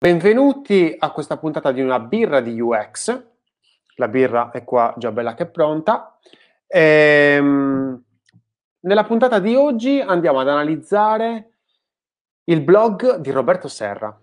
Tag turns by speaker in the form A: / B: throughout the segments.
A: Benvenuti a questa puntata di una birra di UX. La birra è qua già bella che pronta. Ehm, nella puntata di oggi andiamo ad analizzare il blog di Roberto Serra.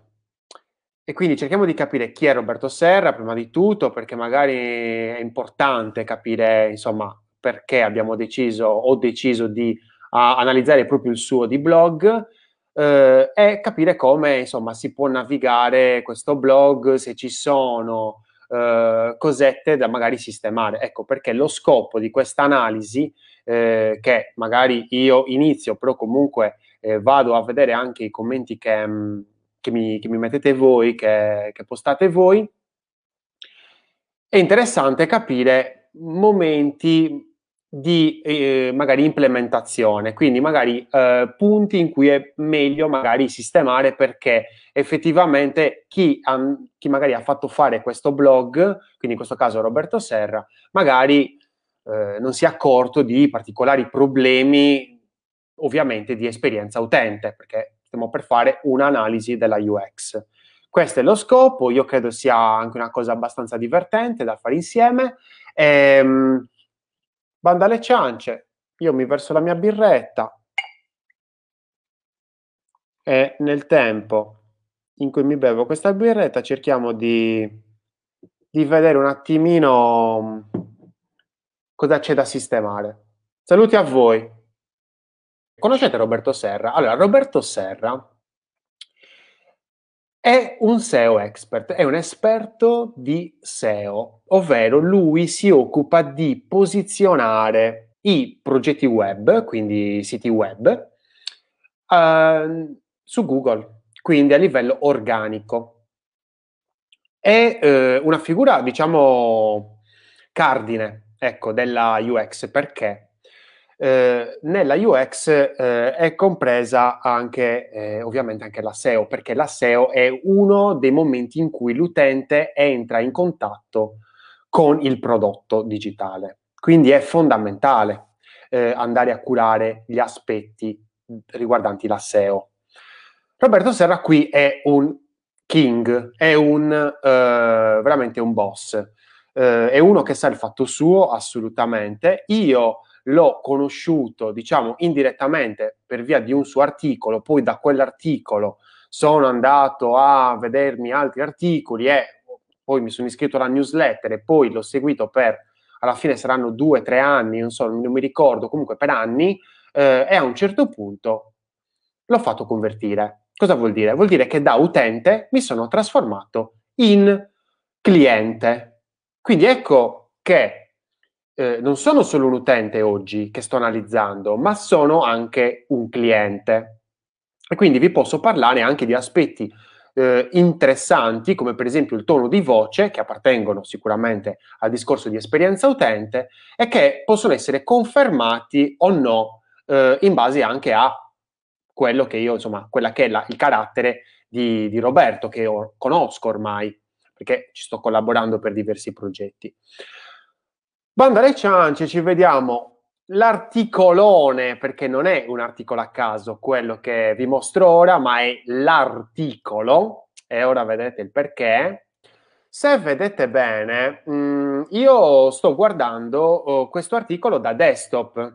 A: E quindi cerchiamo di capire chi è Roberto Serra, prima di tutto, perché magari è importante capire, insomma, perché abbiamo deciso o deciso di analizzare proprio il suo di blog eh, e capire come insomma si può navigare questo blog, se ci sono eh, cosette da magari sistemare. Ecco perché lo scopo di questa analisi, eh, che magari io inizio, però comunque eh, vado a vedere anche i commenti che, mm, che, mi, che mi, mettete voi, che, che postate voi, è interessante capire momenti di eh, magari implementazione, quindi magari eh, punti in cui è meglio magari sistemare perché effettivamente chi, ha, chi, magari ha fatto fare questo blog, quindi in questo caso Roberto Serra, magari eh, non si è accorto di particolari problemi ovviamente di esperienza utente, perché stiamo per fare un'analisi della UX. Questo è lo scopo, io credo sia anche una cosa abbastanza divertente da fare insieme. Ehm, Banda alle ciance, io mi verso la mia birretta e nel tempo in cui mi bevo questa birretta cerchiamo di, di vedere un attimino cosa c'è da sistemare. Saluti a voi. Conoscete Roberto Serra? Allora, Roberto Serra è un SEO expert, è un esperto di SEO, ovvero lui si occupa di posizionare i progetti web, quindi siti web, uh, su Google, quindi a livello organico. È uh, una figura, diciamo, cardine, ecco, della UX, perché? Eh, nella UX eh, è compresa anche, eh, ovviamente, anche la SEO, perché la SEO è uno dei momenti in cui l'utente entra in contatto con il prodotto digitale. Quindi è fondamentale eh, andare a curare gli aspetti riguardanti la SEO. Roberto Serra qui è un king, è un, eh, veramente un boss, è uno che sa il fatto suo assolutamente. Io l'ho conosciuto, diciamo, indirettamente per via di un suo articolo, poi da quell'articolo sono andato a vedermi altri articoli e poi mi sono iscritto alla newsletter e poi l'ho seguito per, alla fine saranno due, tre anni, non so, non mi ricordo, comunque per anni, eh, e a un certo punto l'ho fatto convertire. Cosa vuol dire? Vuol dire che da utente mi sono trasformato in cliente. Quindi ecco che eh, non sono solo un utente oggi che sto analizzando, ma sono anche un cliente. E quindi vi posso parlare anche di aspetti eh, interessanti, come per esempio il tono di voce, che appartengono sicuramente al discorso di esperienza utente e che possono essere confermati o no eh, in base anche a quello che io, insomma, quella che è la, il carattere di, di Roberto, che io conosco ormai, perché ci sto collaborando per diversi progetti. Banda alle ciance, ci vediamo l'articolone, perché non è un articolo a caso quello che vi mostro ora, ma è l'articolo, e ora vedete il perché. Se vedete bene, mh, mm, io sto guardando oh, questo articolo da desktop.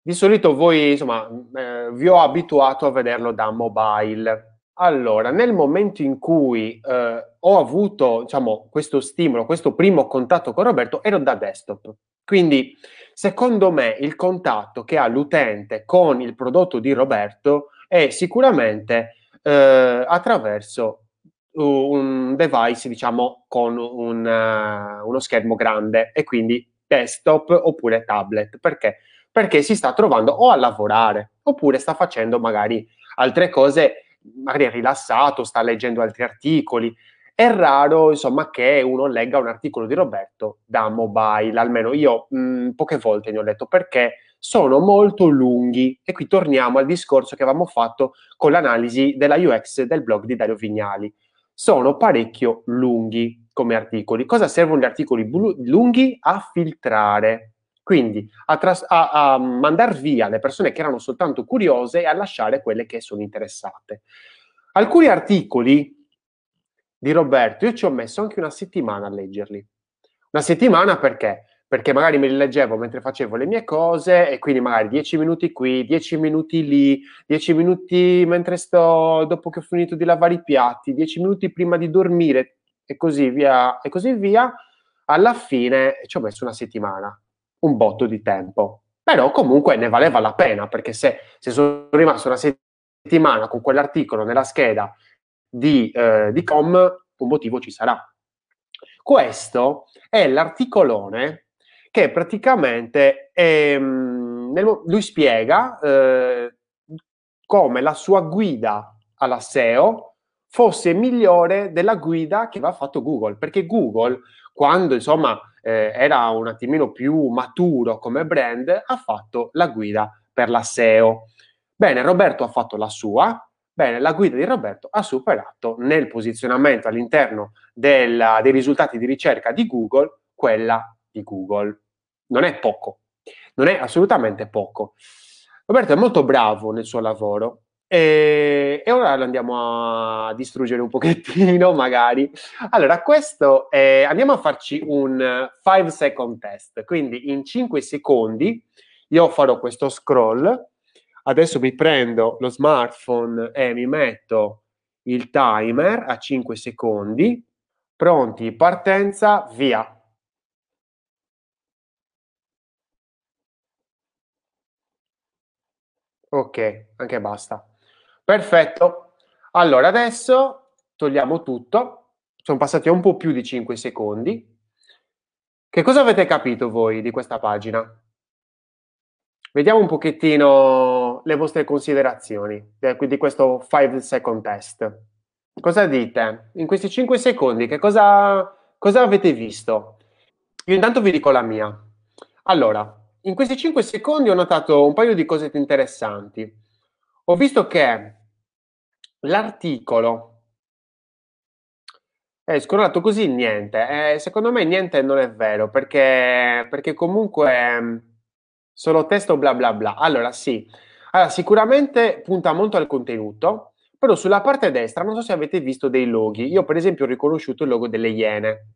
A: Di solito voi, insomma, eh, vi ho abituato a vederlo da mobile. Allora, nel momento in cui eh, ho avuto, diciamo, questo stimolo, questo primo contatto con Roberto, ero da desktop. Quindi, secondo me, il contatto che ha l'utente con il prodotto di Roberto è sicuramente eh, attraverso un device, diciamo, con un, uh, uno schermo grande e quindi desktop oppure tablet. Perché? Perché si sta trovando o a lavorare oppure sta facendo magari altre cose magari è rilassato, sta leggendo altri articoli. È raro, insomma, che uno legga un articolo di Roberto da mobile, almeno io mh, mm, poche volte ne ho letto perché sono molto lunghi. E qui torniamo al discorso che avevamo fatto con l'analisi della UX del blog di Dario Vignali. Sono parecchio lunghi come articoli. Cosa servono gli articoli blu- lunghi? A filtrare quindi a, tras- a, a mandare via le persone che erano soltanto curiose e a lasciare quelle che sono interessate. Alcuni articoli di Roberto, io ci ho messo anche una settimana a leggerli. Una settimana perché? Perché magari me li leggevo mentre facevo le mie cose e quindi magari 10 minuti qui, 10 minuti lì, 10 minuti mentre sto dopo che ho finito di lavare i piatti, 10 minuti prima di dormire e così via e così via. Alla fine ci ho messo una settimana, un botto di tempo. Però comunque ne valeva la pena perché se, se sono rimasto una settimana con quell'articolo nella scheda di, eh, di com, un motivo ci sarà. Questo è l'articolone che praticamente ehm, nel, lui spiega eh, come la sua guida alla SEO fosse migliore della guida che aveva fatto Google, perché Google, quando insomma eh, era un attimino più maturo come brand, ha fatto la guida per la SEO. Bene, Roberto ha fatto la sua, Bene, la guida di Roberto ha superato nel posizionamento all'interno della, dei risultati di ricerca di Google quella di Google. Non è poco, non è assolutamente poco. Roberto è molto bravo nel suo lavoro e, e ora lo andiamo a distruggere un pochettino magari. Allora, questo è, andiamo a farci un 5 second test, quindi in 5 secondi io farò questo scroll Adesso mi prendo lo smartphone e mi metto il timer a 5 secondi. Pronti, partenza, via. Ok, anche basta. Perfetto. Allora, adesso togliamo tutto. Sono passati un po' più di 5 secondi. Che cosa avete capito voi di questa pagina? Vediamo un pochettino le vostre considerazioni di questo 5 second test. Cosa dite? In questi 5 secondi che cosa, cosa avete visto? Io intanto vi dico la mia. Allora, in questi 5 secondi ho notato un paio di cose interessanti. Ho visto che l'articolo è scrollato così niente. Eh, secondo me niente non è vero perché, perché comunque Solo testo bla bla bla. Allora, sì. Allora, sicuramente punta molto al contenuto, però sulla parte destra non so se avete visto dei loghi. Io, per esempio, ho riconosciuto il logo delle Iene.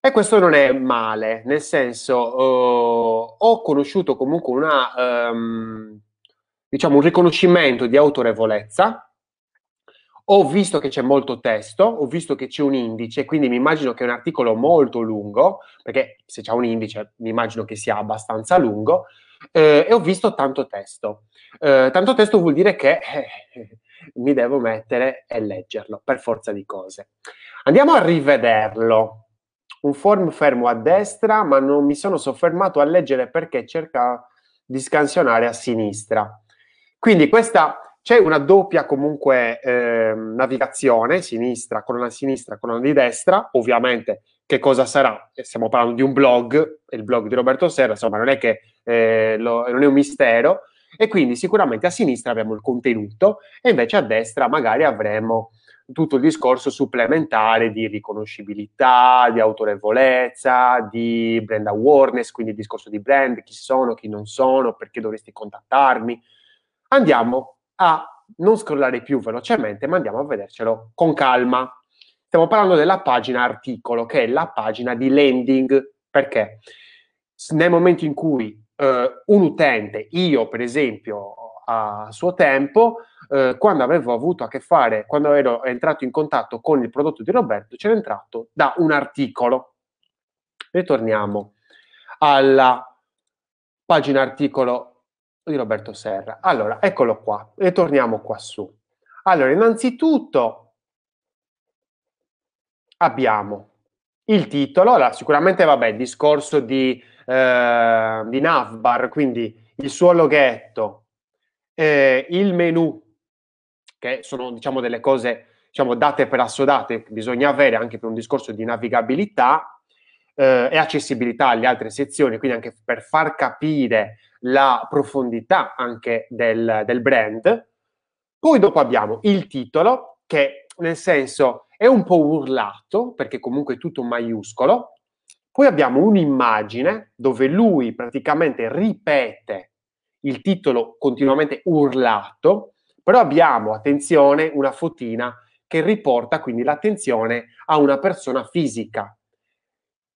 A: E questo non è male, nel senso, uh, ho conosciuto comunque una, um, diciamo, un riconoscimento di autorevolezza ho visto che c'è molto testo, ho visto che c'è un indice, quindi mi immagino che è un articolo molto lungo, perché se c'è un indice mi immagino che sia abbastanza lungo, eh, e ho visto tanto testo. Eh, tanto testo vuol dire che eh, mi devo mettere e leggerlo, per forza di cose. Andiamo a rivederlo. Un form fermo a destra, ma non mi sono soffermato a leggere perché cerca di scansionare a sinistra. Quindi questa c'è una doppia comunque eh, navigazione, sinistra, colonna sinistra, colonna di destra, ovviamente che cosa sarà? Eh, stiamo parlando di un blog, il blog di Roberto Serra, insomma non è che eh, lo, non è un mistero, e quindi sicuramente a sinistra abbiamo il contenuto e invece a destra magari avremo tutto il discorso supplementare di riconoscibilità, di autorevolezza, di brand awareness, quindi il discorso di brand, chi sono, chi non sono, perché dovresti contattarmi. Andiamo a non scrollare più velocemente, ma andiamo a vedercelo con calma. Stiamo parlando della pagina articolo, che è la pagina di landing, perché nel momento in cui eh, un utente, io per esempio a suo tempo, eh, quando avevo avuto a che fare, quando ero entrato in contatto con il prodotto di Roberto, c'era entrato da un articolo. Ritorniamo alla pagina articolo di Roberto Serra. Allora, eccolo qua, e torniamo qua su. Allora, innanzitutto abbiamo il titolo, allora, sicuramente vabbè, il discorso di, eh, di Navbar, quindi il suo loghetto, eh, il menu, che sono diciamo delle cose diciamo, date per assodate bisogna avere anche per un discorso di navigabilità eh, e accessibilità alle altre sezioni, quindi anche per far capire la profondità anche del, del brand. Poi dopo abbiamo il titolo, che nel senso è un po' urlato, perché comunque è tutto maiuscolo. Poi abbiamo un'immagine dove lui praticamente ripete il titolo continuamente urlato. Però abbiamo, attenzione, una fotina che riporta quindi l'attenzione a una persona fisica.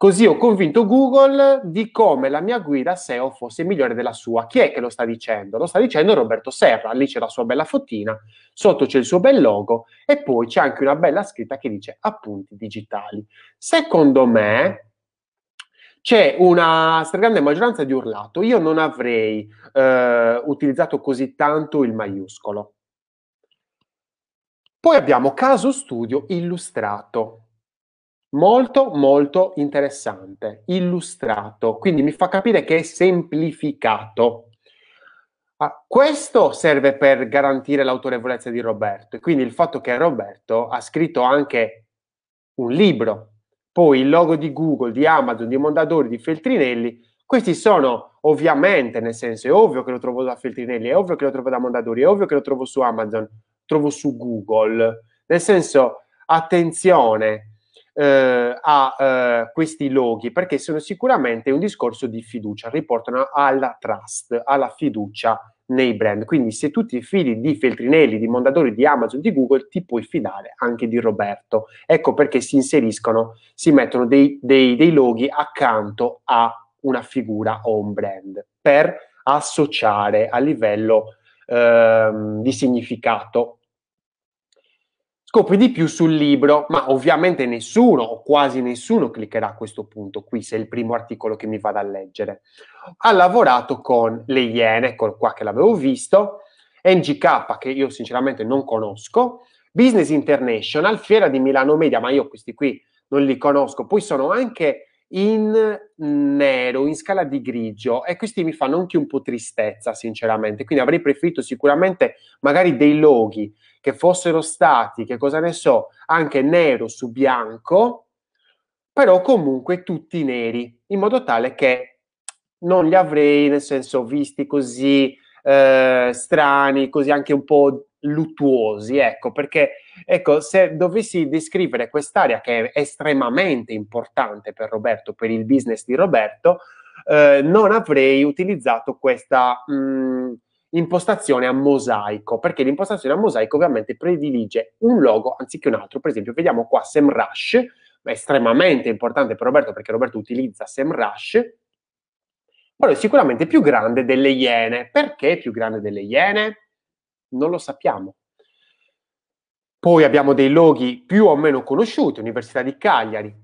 A: Così ho convinto Google di come la mia guida SEO fosse migliore della sua. Chi è che lo sta dicendo? Lo sta dicendo Roberto Serra, lì c'è la sua bella fotina, sotto c'è il suo bel logo e poi c'è anche una bella scritta che dice appunti digitali. Secondo me c'è una stragrande maggioranza di urlato. Io non avrei eh, utilizzato così tanto il maiuscolo. Poi abbiamo caso studio illustrato molto molto interessante, illustrato, quindi mi fa capire che è semplificato. Ah, questo serve per garantire l'autorevolezza di Roberto quindi il fatto che Roberto ha scritto anche un libro, poi il logo di Google, di Amazon, di Mondadori, di Feltrinelli, questi sono ovviamente, nel senso, è ovvio che lo trovo da Feltrinelli, è ovvio che lo trovo da Mondadori, è ovvio che lo trovo su Amazon, trovo su Google, nel senso, attenzione, eh, a eh, questi loghi perché sono sicuramente un discorso di fiducia, riportano alla trust, alla fiducia nei brand. Quindi se tu ti fidi di Feltrinelli, di Mondadori, di Amazon, di Google, ti puoi fidare anche di Roberto. Ecco perché si inseriscono, si mettono dei, dei, dei loghi accanto a una figura o un brand per associare a livello ehm, di significato Scopri di più sul libro, ma ovviamente nessuno o quasi nessuno cliccherà a questo punto qui, se è il primo articolo che mi vado a leggere. Ha lavorato con le Iene, eccolo qua che l'avevo visto, NGK che io sinceramente non conosco, Business International, Fiera di Milano Media, ma io questi qui non li conosco, poi sono anche in nero, in scala di grigio e questi mi fanno anche un po' tristezza sinceramente, quindi avrei preferito sicuramente magari dei loghi che fossero stati, che cosa ne so, anche nero su bianco, però comunque tutti neri, in modo tale che non li avrei, nel senso, visti così eh, strani, così anche un po' luttuosi, ecco, perché ecco, se dovessi descrivere quest'area che è estremamente importante per Roberto, per il business di Roberto, eh, non avrei utilizzato questa mh, mm, impostazione a mosaico, perché l'impostazione a mosaico ovviamente predilige un logo anziché un altro. Per esempio, vediamo qua SEMrush, è estremamente importante per Roberto perché Roberto utilizza SEMrush, però è sicuramente più grande delle Iene. Perché più grande delle Iene? Non lo sappiamo. Poi abbiamo dei loghi più o meno conosciuti, Università di Cagliari,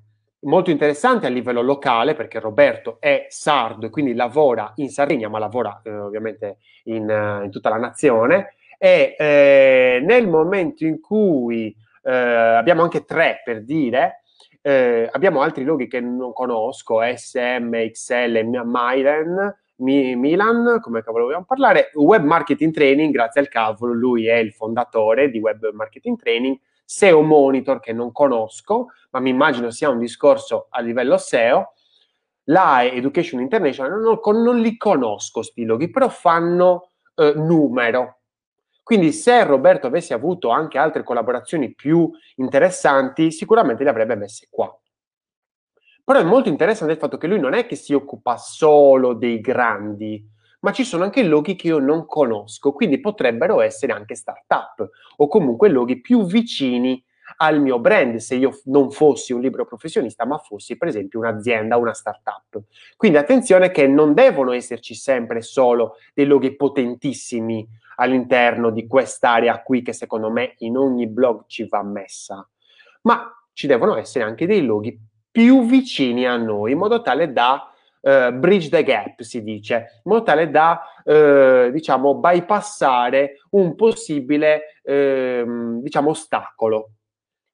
A: molto interessante a livello locale perché Roberto è sardo e quindi lavora in Sardegna, ma lavora eh, ovviamente in, uh, in, tutta la nazione. E eh, nel momento in cui eh, abbiamo anche tre per dire, eh, abbiamo altri loghi che non conosco, SM, XL, Milan, Mi, Milan, come cavolo vogliamo parlare, Web Marketing Training, grazie al cavolo, lui è il fondatore di Web Marketing Training, SEO Monitor che non conosco, ma mi immagino sia un discorso a livello SEO, la Education International non, non li conosco sti loghi, però fanno eh, numero. Quindi se Roberto avesse avuto anche altre collaborazioni più interessanti, sicuramente le avrebbe messe qua. Però è molto interessante il fatto che lui non è che si occupa solo dei grandi, ma ci sono anche loghi che io non conosco, quindi potrebbero essere anche startup o comunque loghi più vicini al mio brand se io non fossi un libero professionista, ma fossi per esempio un'azienda, una startup. Quindi attenzione che non devono esserci sempre solo dei loghi potentissimi all'interno di quest'area qui che secondo me in ogni blog ci va messa, ma ci devono essere anche dei loghi più vicini a noi in modo tale da uh, bridge the gap, si dice, in modo tale da, uh, diciamo, bypassare un possibile, uh, diciamo, ostacolo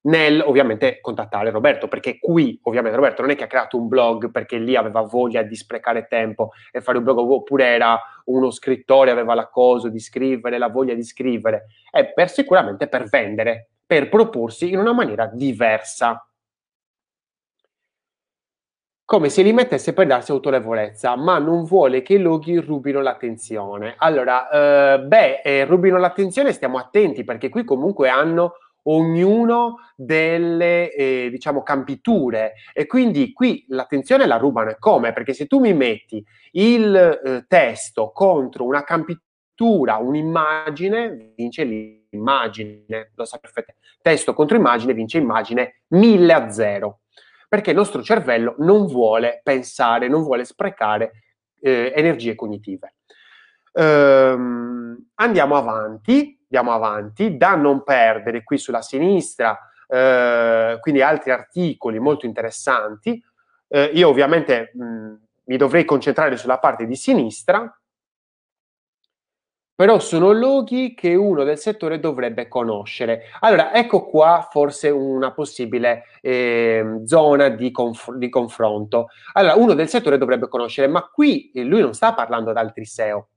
A: nel ovviamente contattare Roberto, perché qui ovviamente Roberto non è che ha creato un blog perché lì aveva voglia di sprecare tempo e fare un blog, oppure era uno scrittore, aveva la cosa di scrivere, la voglia di scrivere, è per, sicuramente per vendere, per proporsi in una maniera diversa come se li mettesse per darsi autorevolezza, ma non vuole che i loghi rubino l'attenzione. Allora, eh, beh, eh, rubino l'attenzione, stiamo attenti perché qui comunque hanno ognuno delle, eh, diciamo, campiture e quindi qui l'attenzione la rubano. E come? Perché se tu mi metti il eh, testo contro una campitura un'immagine vince l'immagine, lo sa perfetto. Testo contro immagine vince immagine 1000 a 0, perché il nostro cervello non vuole pensare, non vuole sprecare eh, energie cognitive. Ehm, andiamo avanti, andiamo avanti, da non perdere qui sulla sinistra, eh, quindi altri articoli molto interessanti. Eh, io ovviamente mh, mi dovrei concentrare sulla parte di sinistra, però sono loghi che uno del settore dovrebbe conoscere. Allora, ecco qua forse una possibile eh, zona di, conf- di, confronto. Allora, uno del settore dovrebbe conoscere, ma qui lui non sta parlando ad altri SEO,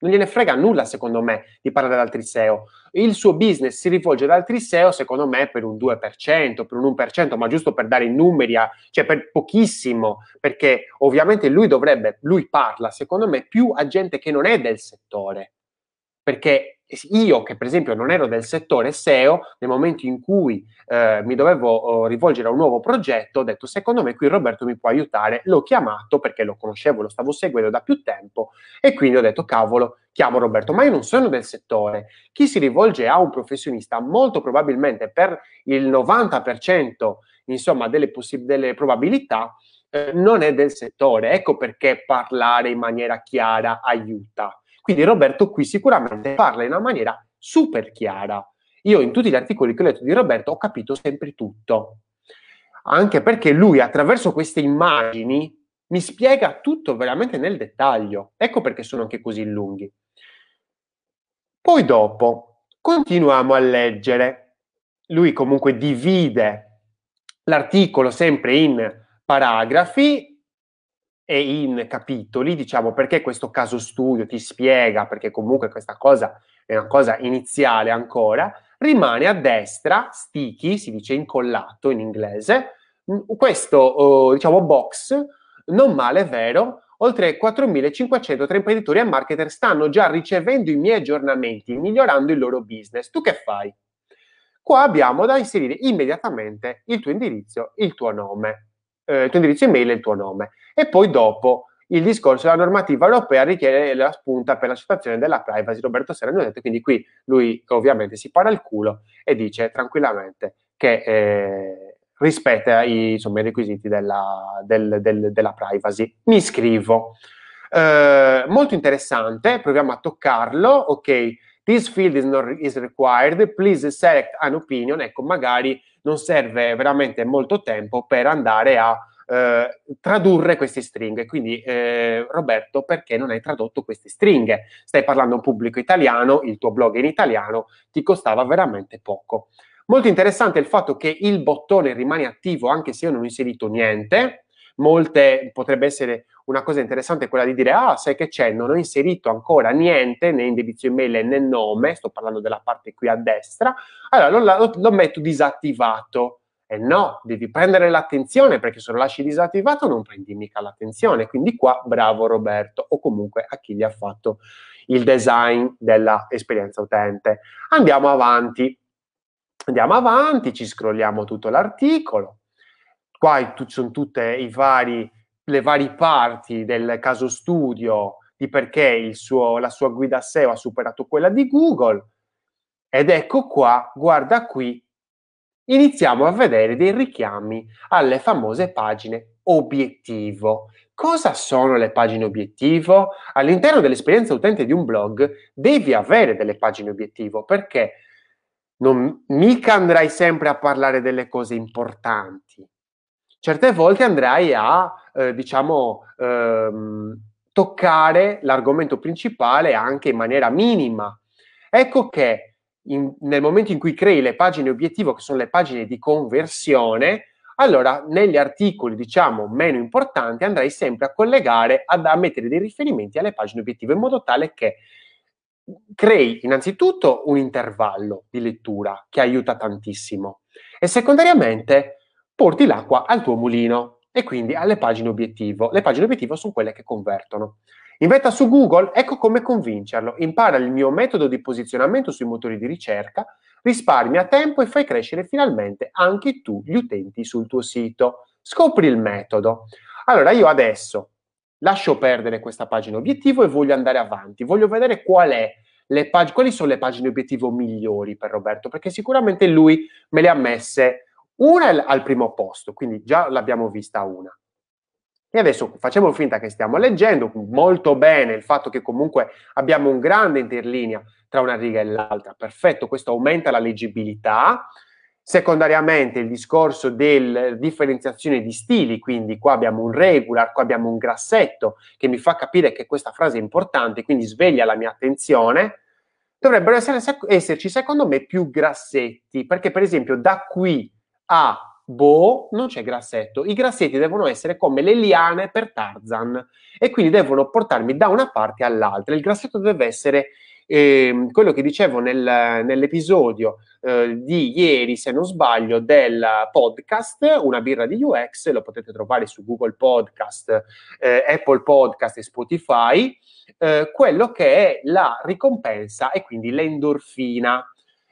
A: non gliene frega nulla, secondo me, di parlare ad altri SEO. Il suo business si rivolge ad altri SEO, secondo me, per un 2%, per un 1%, ma giusto per dare i numeri, a, cioè per pochissimo, perché ovviamente lui dovrebbe, lui parla, secondo me, più a gente che non è del settore. Perché io che per esempio non ero del settore SEO, nel momento in cui eh, mi dovevo oh, rivolgere a un nuovo progetto, ho detto secondo me qui Roberto mi può aiutare, l'ho chiamato perché lo conoscevo, lo stavo seguendo da più tempo e quindi ho detto cavolo, chiamo Roberto, ma io non sono del settore. Chi si rivolge a un professionista molto probabilmente per il 90% insomma delle, possib- delle probabilità eh, non è del settore. Ecco perché parlare in maniera chiara aiuta. Quindi Roberto qui sicuramente parla in una maniera super chiara. Io in tutti gli articoli che ho letto di Roberto ho capito sempre tutto. Anche perché lui attraverso queste immagini mi spiega tutto veramente nel dettaglio. Ecco perché sono anche così lunghi. Poi dopo continuiamo a leggere. Lui comunque divide l'articolo sempre in paragrafi e in capitoli, diciamo, perché questo caso studio ti spiega, perché comunque questa cosa è una cosa iniziale ancora, rimane a destra, sticky, si dice incollato in inglese, questo, uh, diciamo, box, non male, vero, oltre 4.500 imprenditori e marketer stanno già ricevendo i miei aggiornamenti, migliorando il loro business. Tu che fai? Qua abbiamo da inserire immediatamente il tuo indirizzo, il tuo nome eh, il tuo indirizzo email e il tuo nome. E poi dopo il discorso della normativa europea richiede la spunta per l'accettazione della privacy. Roberto Serrano ha detto, quindi qui lui ovviamente si para il culo e dice tranquillamente che eh, rispetta i, insomma, i requisiti della, del, del, della, privacy. Mi iscrivo. Eh, molto interessante, proviamo a toccarlo. Ok, this field is, not, is required, please select an opinion. Ecco, magari non serve veramente molto tempo per andare a eh, tradurre queste stringhe. Quindi, eh, Roberto, perché non hai tradotto queste stringhe? Stai parlando a un pubblico italiano, il tuo blog in italiano, ti costava veramente poco. Molto interessante il fatto che il bottone rimane attivo anche se io non ho inserito niente. Molte potrebbe essere una cosa interessante quella di dire ah sai che c'è non ho inserito ancora niente né indirizzo email né nome sto parlando della parte qui a destra allora lo, lo, lo metto disattivato e eh no, devi prendere l'attenzione perché se lo lasci disattivato non prendi mica l'attenzione. Quindi qua bravo Roberto o comunque a chi gli ha fatto il design dell'esperienza utente. Andiamo avanti. Andiamo avanti, ci scrolliamo tutto l'articolo. Qua ci sono tutte i vari le varie parti del caso studio di perché suo, la sua guida SEO ha superato quella di Google. Ed ecco qua, guarda qui, iniziamo a vedere dei richiami alle famose pagine obiettivo. Cosa sono le pagine obiettivo? All'interno dell'esperienza utente di un blog devi avere delle pagine obiettivo perché non mica andrai sempre a parlare delle cose importanti. Certe volte andrai a eh, diciamo, ehm, toccare l'argomento principale anche in maniera minima. Ecco che in, nel momento in cui crei le pagine obiettivo, che sono le pagine di conversione, allora negli articoli, diciamo, meno importanti andrai sempre a collegare, ad, a mettere dei riferimenti alle pagine obiettivo in modo tale che crei innanzitutto un intervallo di lettura che aiuta tantissimo e secondariamente porti l'acqua al tuo mulino e quindi alle pagine obiettivo. Le pagine obiettivo sono quelle che convertono. Inventa su Google, ecco come convincerlo. Impara il mio metodo di posizionamento sui motori di ricerca, risparmia tempo e fai crescere finalmente anche tu gli utenti sul tuo sito. Scopri il metodo. Allora io adesso lascio perdere questa pagina obiettivo e voglio andare avanti, voglio vedere qual è pag- quali sono le pagine obiettivo migliori per Roberto, perché sicuramente lui me le ha messe una al primo posto, quindi già l'abbiamo vista una. E adesso facciamo finta che stiamo leggendo molto bene il fatto che comunque abbiamo un grande interlinea tra una riga e l'altra. Perfetto, questo aumenta la leggibilità. Secondariamente il discorso della differenziazione di stili, quindi qua abbiamo un regular, qua abbiamo un grassetto che mi fa capire che questa frase è importante, quindi sveglia la mia attenzione. Dovrebbero essere, esserci secondo me più grassetti, perché per esempio da qui a boh, non c'è grassetto. I grassetti devono essere come le liane per Tarzan e quindi devono portarmi da una parte all'altra. Il grassetto deve essere eh, quello che dicevo nel, nell'episodio eh, di ieri, se non sbaglio, del podcast Una birra di UX, lo potete trovare su Google Podcast, eh, Apple Podcast e Spotify, eh, quello che è la ricompensa e quindi l'endorfina.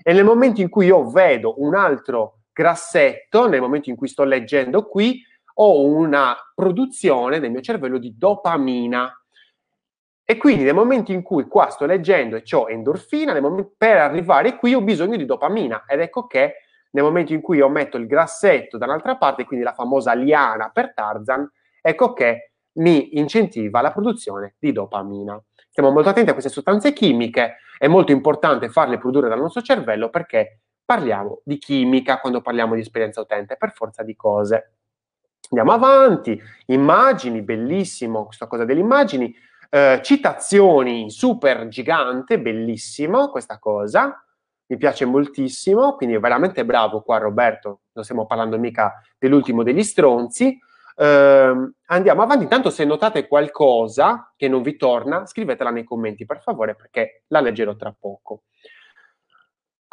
A: E nel momento in cui io vedo un altro grassetto, nel momento in cui sto leggendo qui, ho una produzione nel mio cervello di dopamina. E quindi nel momento in cui qua sto leggendo e ho endorfina, momento, per arrivare qui ho bisogno di dopamina. Ed ecco che nel momento in cui io metto il grassetto da un'altra parte, quindi la famosa liana per Tarzan, ecco che mi incentiva la produzione di dopamina. Stiamo molto attenti a queste sostanze chimiche, è molto importante farle produrre dal nostro cervello perché parliamo di chimica quando parliamo di esperienza utente, per forza di cose. Andiamo avanti, immagini, bellissimo questa cosa delle immagini, eh, citazioni super gigante, bellissimo questa cosa, mi piace moltissimo, quindi è veramente bravo qua Roberto, non stiamo parlando mica dell'ultimo degli stronzi. Eh, andiamo avanti, intanto se notate qualcosa che non vi torna, scrivetela nei commenti per favore perché la leggerò tra poco.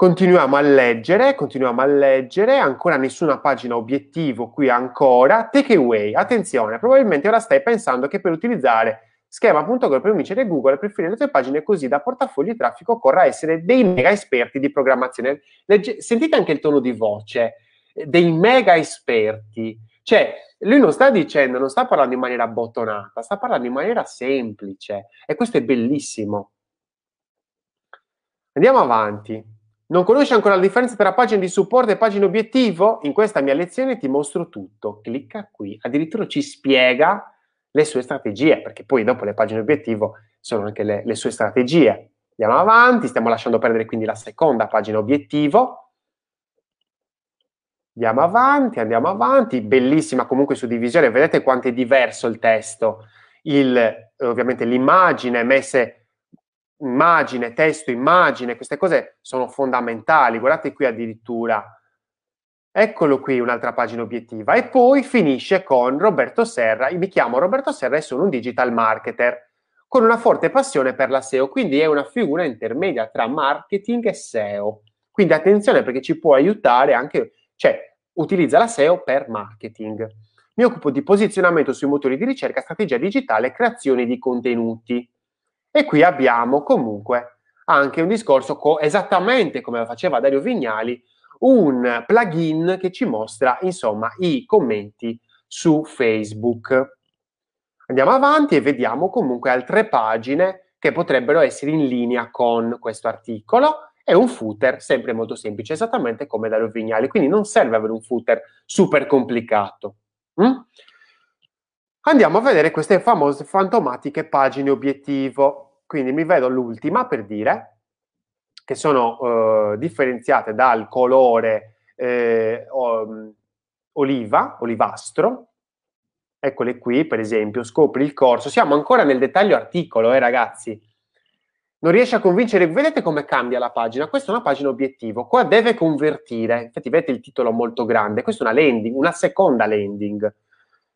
A: Continuiamo a leggere, continuiamo a leggere, ancora nessuna pagina obiettivo qui ancora. Takeaway, attenzione, probabilmente ora stai pensando che per utilizzare schema.gov per vincere Google e preferire le tue pagine così da portafoglio di traffico occorra essere dei mega esperti di programmazione. Legge, sentite anche il tono di voce, dei mega esperti. Cioè, lui non sta dicendo, non sta parlando in maniera bottonata, sta parlando in maniera semplice e questo è bellissimo. Andiamo avanti. Non conosci ancora la differenza tra pagine di supporto e pagine obiettivo? In questa mia lezione ti mostro tutto. Clicca qui. Addirittura ci spiega le sue strategie, perché poi dopo le pagine obiettivo sono anche le, le sue strategie. Andiamo avanti, stiamo lasciando perdere quindi la seconda pagina obiettivo. Andiamo avanti, andiamo avanti. Bellissima comunque suddivisione. Vedete quanto è diverso il testo. Il, ovviamente l'immagine messe immagine, testo, immagine, queste cose sono fondamentali. Guardate qui addirittura. Eccolo qui un'altra pagina obiettiva. E poi finisce con Roberto Serra. Mi chiamo Roberto Serra e sono un digital marketer con una forte passione per la SEO, quindi è una figura intermedia tra marketing e SEO. Quindi attenzione perché ci può aiutare anche, cioè utilizza la SEO per marketing. Mi occupo di posizionamento sui motori di ricerca, strategia digitale e creazione di contenuti. E qui abbiamo comunque anche un discorso co- esattamente come faceva Dario Vignali, un plugin che ci mostra insomma i commenti su Facebook. Andiamo avanti e vediamo comunque altre pagine che potrebbero essere in linea con questo articolo e un footer sempre molto semplice, esattamente come Dario Vignali, quindi non serve avere un footer super complicato. Mm? Andiamo a vedere queste famose fantomatiche pagine obiettivo. Quindi mi vedo l'ultima per dire che sono eh, differenziate dal colore eh, oliva, olivastro. Eccole qui, per esempio, scopri il corso. Siamo ancora nel dettaglio articolo, eh ragazzi. Non riesce a convincere, vedete come cambia la pagina? Questa è una pagina obiettivo, qua deve convertire. Infatti vedete il titolo molto grande, questa è una landing, una seconda landing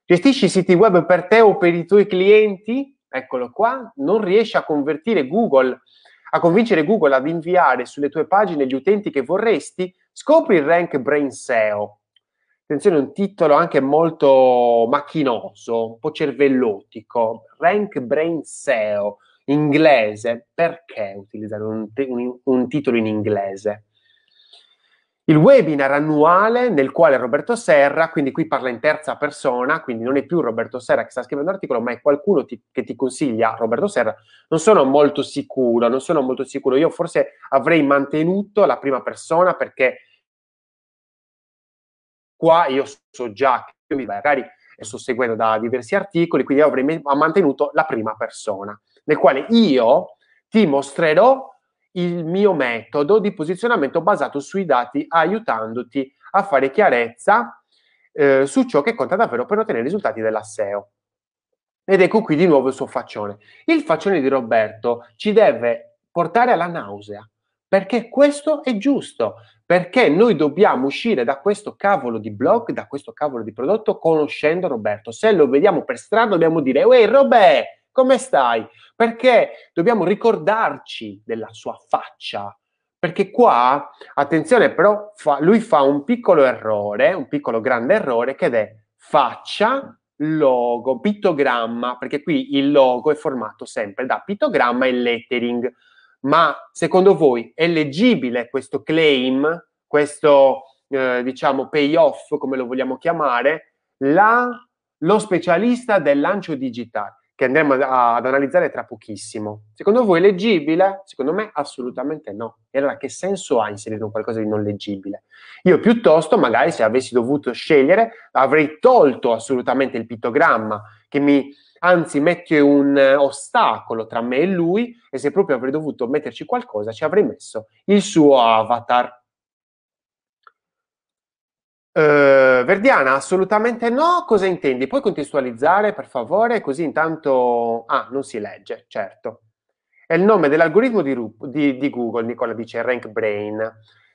A: Gestisci i siti web per te o per i tuoi clienti? Eccolo qua. Non riesci a convertire Google, a convincere Google ad inviare sulle tue pagine gli utenti che vorresti? Scopri il Rank Brain SEO. Attenzione, un titolo anche molto macchinoso, un po' cervellotico. Rank Brain SEO, inglese. Perché utilizzare un, un, un titolo in inglese? Il webinar annuale nel quale Roberto Serra, quindi qui parla in terza persona, quindi non è più Roberto Serra che sta scrivendo l'articolo, ma è qualcuno ti, che ti consiglia Roberto Serra. Non sono molto sicuro, non sono molto sicuro. Io forse avrei mantenuto la prima persona perché qua io so già che magari sto seguendo da diversi articoli, quindi avrei mantenuto la prima persona, nel quale io ti mostrerò il mio metodo di posizionamento basato sui dati, aiutandoti a fare chiarezza eh, su ciò che conta davvero per ottenere i risultati della SEO. Ed ecco qui di nuovo il suo faccione. Il faccione di Roberto ci deve portare alla nausea, perché questo è giusto, perché noi dobbiamo uscire da questo cavolo di blog, da questo cavolo di prodotto conoscendo Roberto. Se lo vediamo per strada dobbiamo dire, uè Robè, come stai? Perché dobbiamo ricordarci della sua faccia. Perché qua, attenzione, però, fa, lui fa un piccolo errore, un piccolo grande errore, che è faccia, logo, pittogramma, perché qui il logo è formato sempre da pittogramma e lettering. Ma secondo voi è leggibile questo claim, questo eh, diciamo payoff, come lo vogliamo chiamare, la, lo specialista del lancio digitale? Che andremo ad analizzare tra pochissimo. Secondo voi è leggibile? Secondo me assolutamente no. E allora che senso ha inserire un qualcosa di non leggibile? Io piuttosto, magari se avessi dovuto scegliere, avrei tolto assolutamente il pittogramma, che mi, anzi mette un ostacolo tra me e lui, e se proprio avrei dovuto metterci qualcosa, ci avrei messo il suo avatar. Uh, Verdiana, assolutamente no. Cosa intendi? Puoi contestualizzare, per favore? Così intanto... Ah, non si legge, certo. È il nome dell'algoritmo di, di, di Google, Nicola dice, Rank Brain.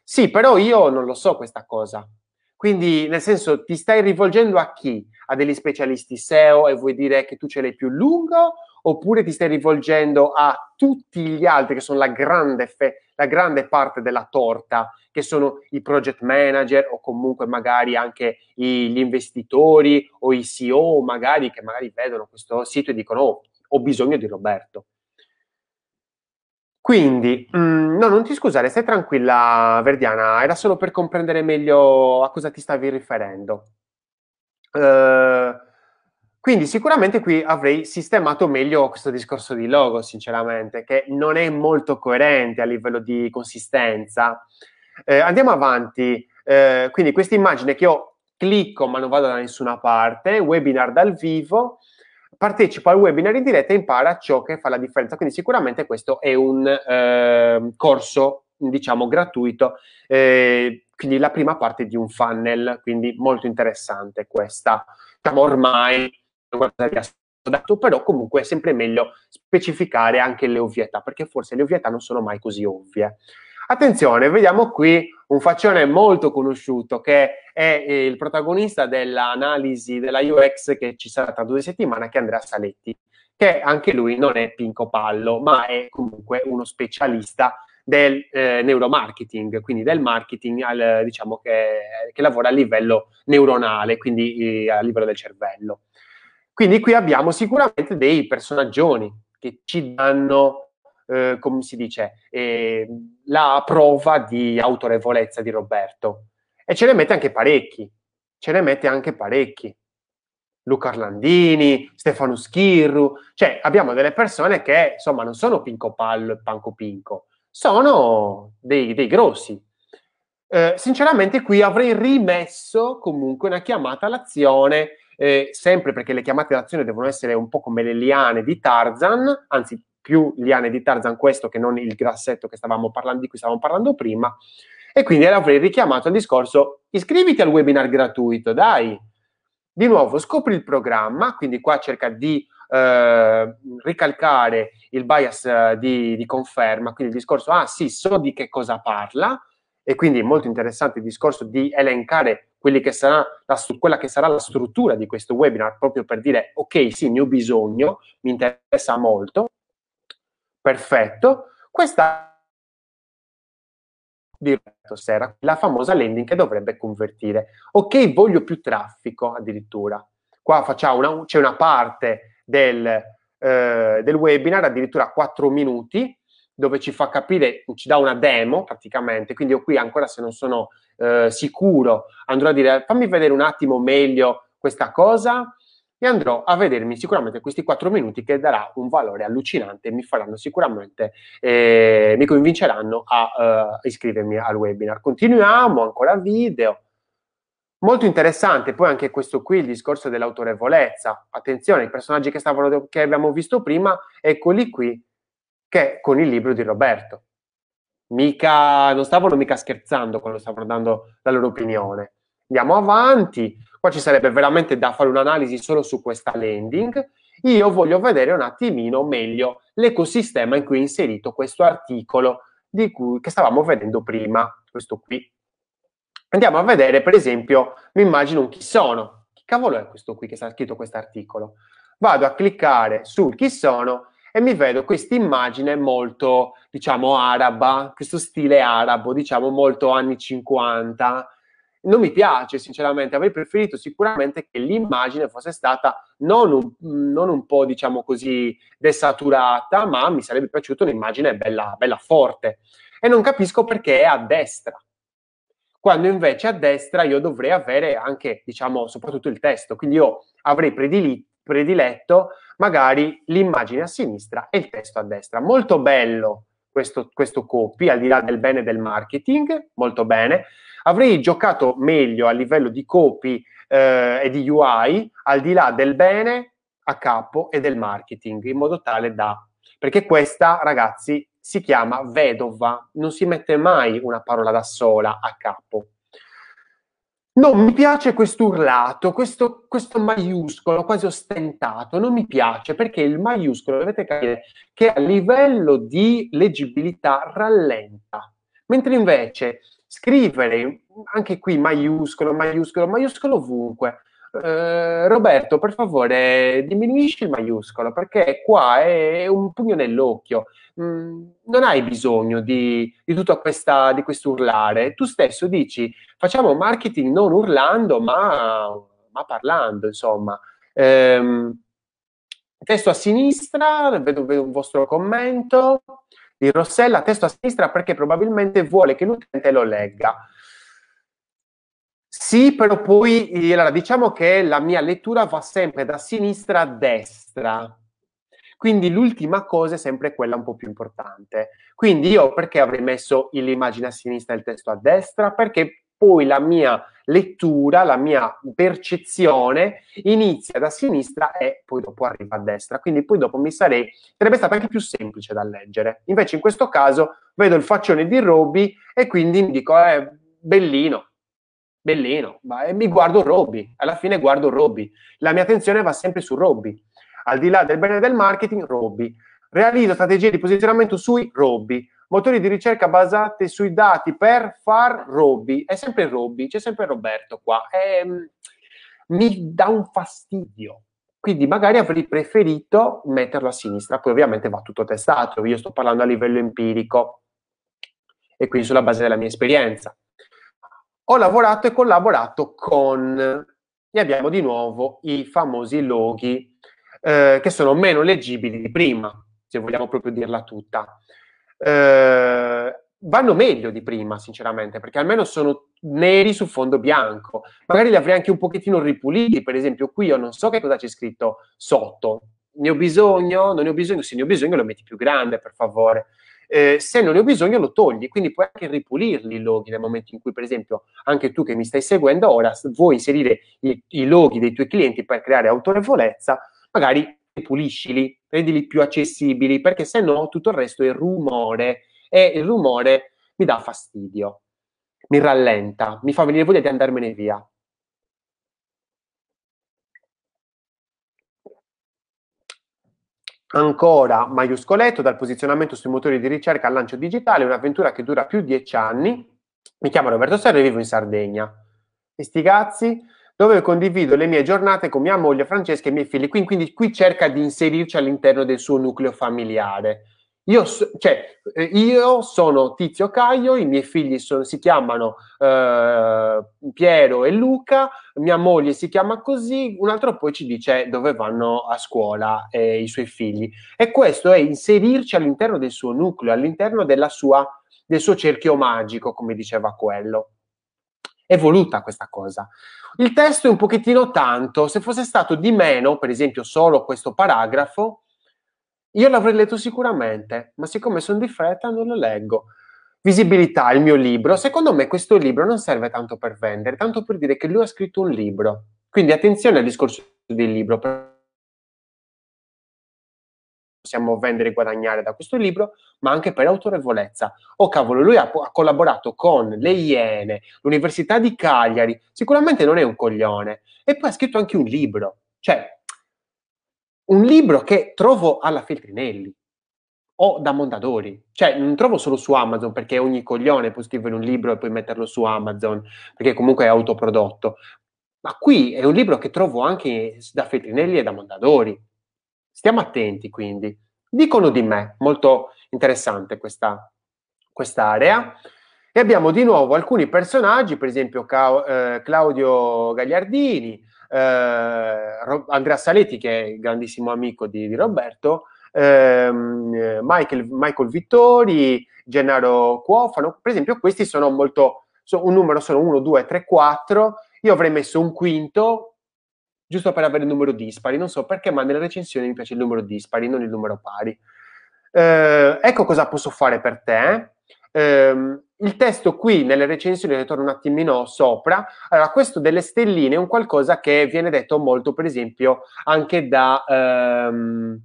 A: Sì, però io non lo so questa cosa. Quindi, nel senso, ti stai rivolgendo a chi? A degli specialisti SEO e vuoi dire che tu ce l'hai più lungo? Oppure ti stai rivolgendo a tutti gli altri che sono la grande, fe- la grande parte della torta che sono i project manager o comunque magari anche i, gli investitori o i CEO magari che magari vedono questo sito e dicono oh, ho bisogno di Roberto. Quindi, mh, mm, no, non ti scusare, stai tranquilla, Verdiana, era solo per comprendere meglio a cosa ti stavi riferendo. Uh, quindi sicuramente qui avrei sistemato meglio questo discorso di logo, sinceramente, che non è molto coerente a livello di consistenza. Eh, andiamo avanti. Eh, quindi questa immagine che io clicco ma non vado da nessuna parte, webinar dal vivo, partecipo al webinar in diretta e impara ciò che fa la differenza. Quindi sicuramente questo è un eh, corso, diciamo, gratuito, eh, quindi la prima parte di un funnel, quindi molto interessante questa. Diciamo ormai, dato, però comunque è sempre meglio specificare anche le ovvietà, perché forse le ovvietà non sono mai così ovvie. Attenzione, vediamo qui un faccione molto conosciuto che è il protagonista dell'analisi della UX che ci sarà tra due settimane, che è Andrea Saletti, che anche lui non è Pinco Pallo, ma è comunque uno specialista del eh, neuromarketing, quindi del marketing al, diciamo che, che, lavora a livello neuronale, quindi eh, a livello del cervello. Quindi qui abbiamo sicuramente dei personaggioni che ci danno eh, come si dice, eh, la prova di autorevolezza di Roberto. E ce ne mette anche parecchi, ce ne mette anche parecchi. Luca Arlandini, Stefano Schirru, cioè abbiamo delle persone che insomma non sono Pinco Pallo e Panco Pinco, sono dei, dei grossi. Eh, sinceramente qui avrei rimesso comunque una chiamata all'azione, eh, sempre perché le chiamate all'azione devono essere un po' come le liane di Tarzan, anzi più liane di Tarzan questo che non il grassetto parlando, di cui stavamo parlando prima, e quindi avrei richiamato al discorso iscriviti al webinar gratuito, dai. Di nuovo, scopri il programma, quindi qua cerca di eh, ricalcare il bias eh, di, di, conferma, quindi il discorso, ah sì, so di che cosa parla, e quindi è molto interessante il discorso di elencare che sarà la, quella che sarà la struttura di questo webinar, proprio per dire, ok, sì, ne ho bisogno, mi interessa molto, perfetto, questa diretto sera, la famosa landing che dovrebbe convertire. Ok, voglio più traffico addirittura. Qua facciamo una, c'è una parte del, eh, del webinar, addirittura 4 minuti, dove ci fa capire, ci dà una demo praticamente, quindi io qui ancora se non sono eh, sicuro andrò a dire fammi vedere un attimo meglio questa cosa e andrò a vedermi sicuramente questi quattro minuti che darà un valore allucinante e mi faranno sicuramente, eh, mi convinceranno a uh, iscrivermi al webinar. Continuiamo, ancora video. Molto interessante poi anche questo qui, il discorso dell'autorevolezza. Attenzione, i personaggi che, stavano, che abbiamo visto prima, eccoli qui, che con il libro di Roberto. Mica, non stavano mica scherzando quando stavano dando la loro opinione. Andiamo avanti. Qua ci sarebbe veramente da fare un'analisi solo su questa landing. Io voglio vedere un attimino meglio l'ecosistema in cui è inserito questo articolo cui, che stavamo vedendo prima, questo qui. Andiamo a vedere, per esempio, mi immagino un chi sono. Chi cavolo è questo qui che sta scritto questo articolo? Vado a cliccare sul chi sono e mi vedo questa immagine molto, diciamo, araba, questo stile arabo, diciamo, molto anni 50. Non mi piace, sinceramente, avrei preferito sicuramente che l'immagine fosse stata non un, non un po', diciamo così, desaturata, ma mi sarebbe piaciuta un'immagine bella, bella forte. E non capisco perché è a destra quando invece a destra io dovrei avere anche, diciamo, soprattutto il testo. Quindi io avrei predili- prediletto magari l'immagine a sinistra e il testo a destra. Molto bello questo, questo copy, al di là del bene del marketing, molto bene. Avrei giocato meglio a livello di copy eh, e di UI, al di là del bene a capo e del marketing, in modo tale da... Perché questa, ragazzi, si chiama vedova, non si mette mai una parola da sola a capo. Non mi piace questo urlato, questo, maiuscolo quasi ostentato, non mi piace perché il maiuscolo, dovete capire, che a livello di leggibilità rallenta, mentre invece scrivere anche qui maiuscolo, maiuscolo, maiuscolo ovunque, eh, Roberto, per favore, diminuisci il maiuscolo perché qua è un pugno nell'occhio. Mm, non hai bisogno di, di tutto questa, di questo urlare. Tu stesso dici facciamo marketing non urlando, ma, ma parlando, insomma. Ehm, testo a sinistra, vedo, vedo un vostro commento di Rossella, testo a sinistra perché probabilmente vuole che l'utente lo legga. Sì, però poi allora, diciamo che la mia lettura va sempre da sinistra a destra. Quindi l'ultima cosa è sempre quella un po' più importante. Quindi io perché avrei messo l'immagine a sinistra e il testo a destra? Perché poi la mia lettura, la mia percezione inizia da sinistra e poi dopo arriva a destra. Quindi poi dopo mi sarei, sarebbe stato anche più semplice da leggere. Invece in questo caso vedo il faccione di Roby e quindi mi dico, eh, bellino, bellino, ma, mi guardo Robby, alla fine guardo Robby. La mia attenzione va sempre su Robby. Al di là del bene del marketing, Robby. Realizzo strategie di posizionamento sui Robby. Motori di ricerca basati sui dati per far Robby. È sempre Robby, c'è sempre Roberto qua. E, ehm, mi dà un fastidio. Quindi magari avrei preferito metterlo a sinistra, poi ovviamente va tutto testato, io sto parlando a livello empirico e quindi sulla base della mia esperienza ho lavorato e collaborato con, e abbiamo di nuovo i famosi loghi eh, che sono meno leggibili di prima, se vogliamo proprio dirla tutta. Eh, vanno meglio di prima, sinceramente, perché almeno sono neri su fondo bianco. Magari li avrei anche un pochettino ripuliti, per esempio qui io non so che cosa c'è scritto sotto. Ne ho bisogno? Non ne ho bisogno? Se ne ho bisogno lo metti più grande, per favore eh, se non ne ho bisogno lo togli, quindi puoi anche ripulirli i loghi nel momento in cui, per esempio, anche tu che mi stai seguendo ora vuoi inserire i, i loghi dei tuoi clienti per creare autorevolezza, magari ripuliscili, rendili più accessibili, perché se no tutto il resto è rumore. E il rumore mi dà fastidio, mi rallenta, mi fa venire voglia di andarmene via. Ancora maiuscoletto, dal posizionamento sui motori di ricerca al lancio digitale, un'avventura che dura più di dieci anni. Mi chiamo Roberto Serra e vivo in Sardegna. E sti cazzi, dove condivido le mie giornate con mia moglie Francesca e i miei figli. Quindi, quindi qui cerca di inserirci all'interno del suo nucleo familiare. Io, cioè, eh, io, sono Tizio Caio, i miei figli sono, si chiamano eh, Piero e Luca, mia moglie si chiama così, un altro poi ci dice dove vanno a scuola eh, i suoi figli. E questo è inserirci all'interno del suo nucleo, all'interno sua, del suo cerchio magico, come diceva quello. È voluta questa cosa. Il testo è un pochettino tanto, se fosse stato di meno, per esempio solo questo paragrafo, io l'avrei letto sicuramente, ma siccome sono di fretta non lo leggo. Visibilità, il mio libro. Secondo me questo libro non serve tanto per vendere, tanto per dire che lui ha scritto un libro. Quindi attenzione al discorso del libro. Possiamo vendere e guadagnare da questo libro, ma anche per autorevolezza. Oh cavolo, lui ha, ha collaborato con le Iene, l'Università di Cagliari. Sicuramente non è un coglione. E poi ha scritto anche un libro. Cioè, un libro che trovo alla Feltrinelli o da Mondadori, cioè non trovo solo su Amazon perché ogni coglione può scrivere un libro e poi metterlo su Amazon perché comunque è autoprodotto, ma qui è un libro che trovo anche da Feltrinelli e da Mondadori. Stiamo attenti quindi. Dicono di me, molto interessante questa area. E abbiamo di nuovo alcuni personaggi, per esempio eh, Claudio Gagliardini, Andrea Saletti, che è il grandissimo amico di, di Roberto, ehm, Michael, Michael, Vittori, Gennaro Cuofano, per esempio questi sono molto, so, un numero sono 1, 2, 3, 4, io avrei messo un quinto, giusto per avere il numero dispari, non so perché, ma nelle recensioni mi piace il numero dispari, non il numero pari. Eh, ecco cosa posso fare per te. Eh, il testo qui nelle recensioni ritorno un attimino sopra. Allora, questo delle stelline è un qualcosa che viene detto molto, per esempio, anche da, ehm,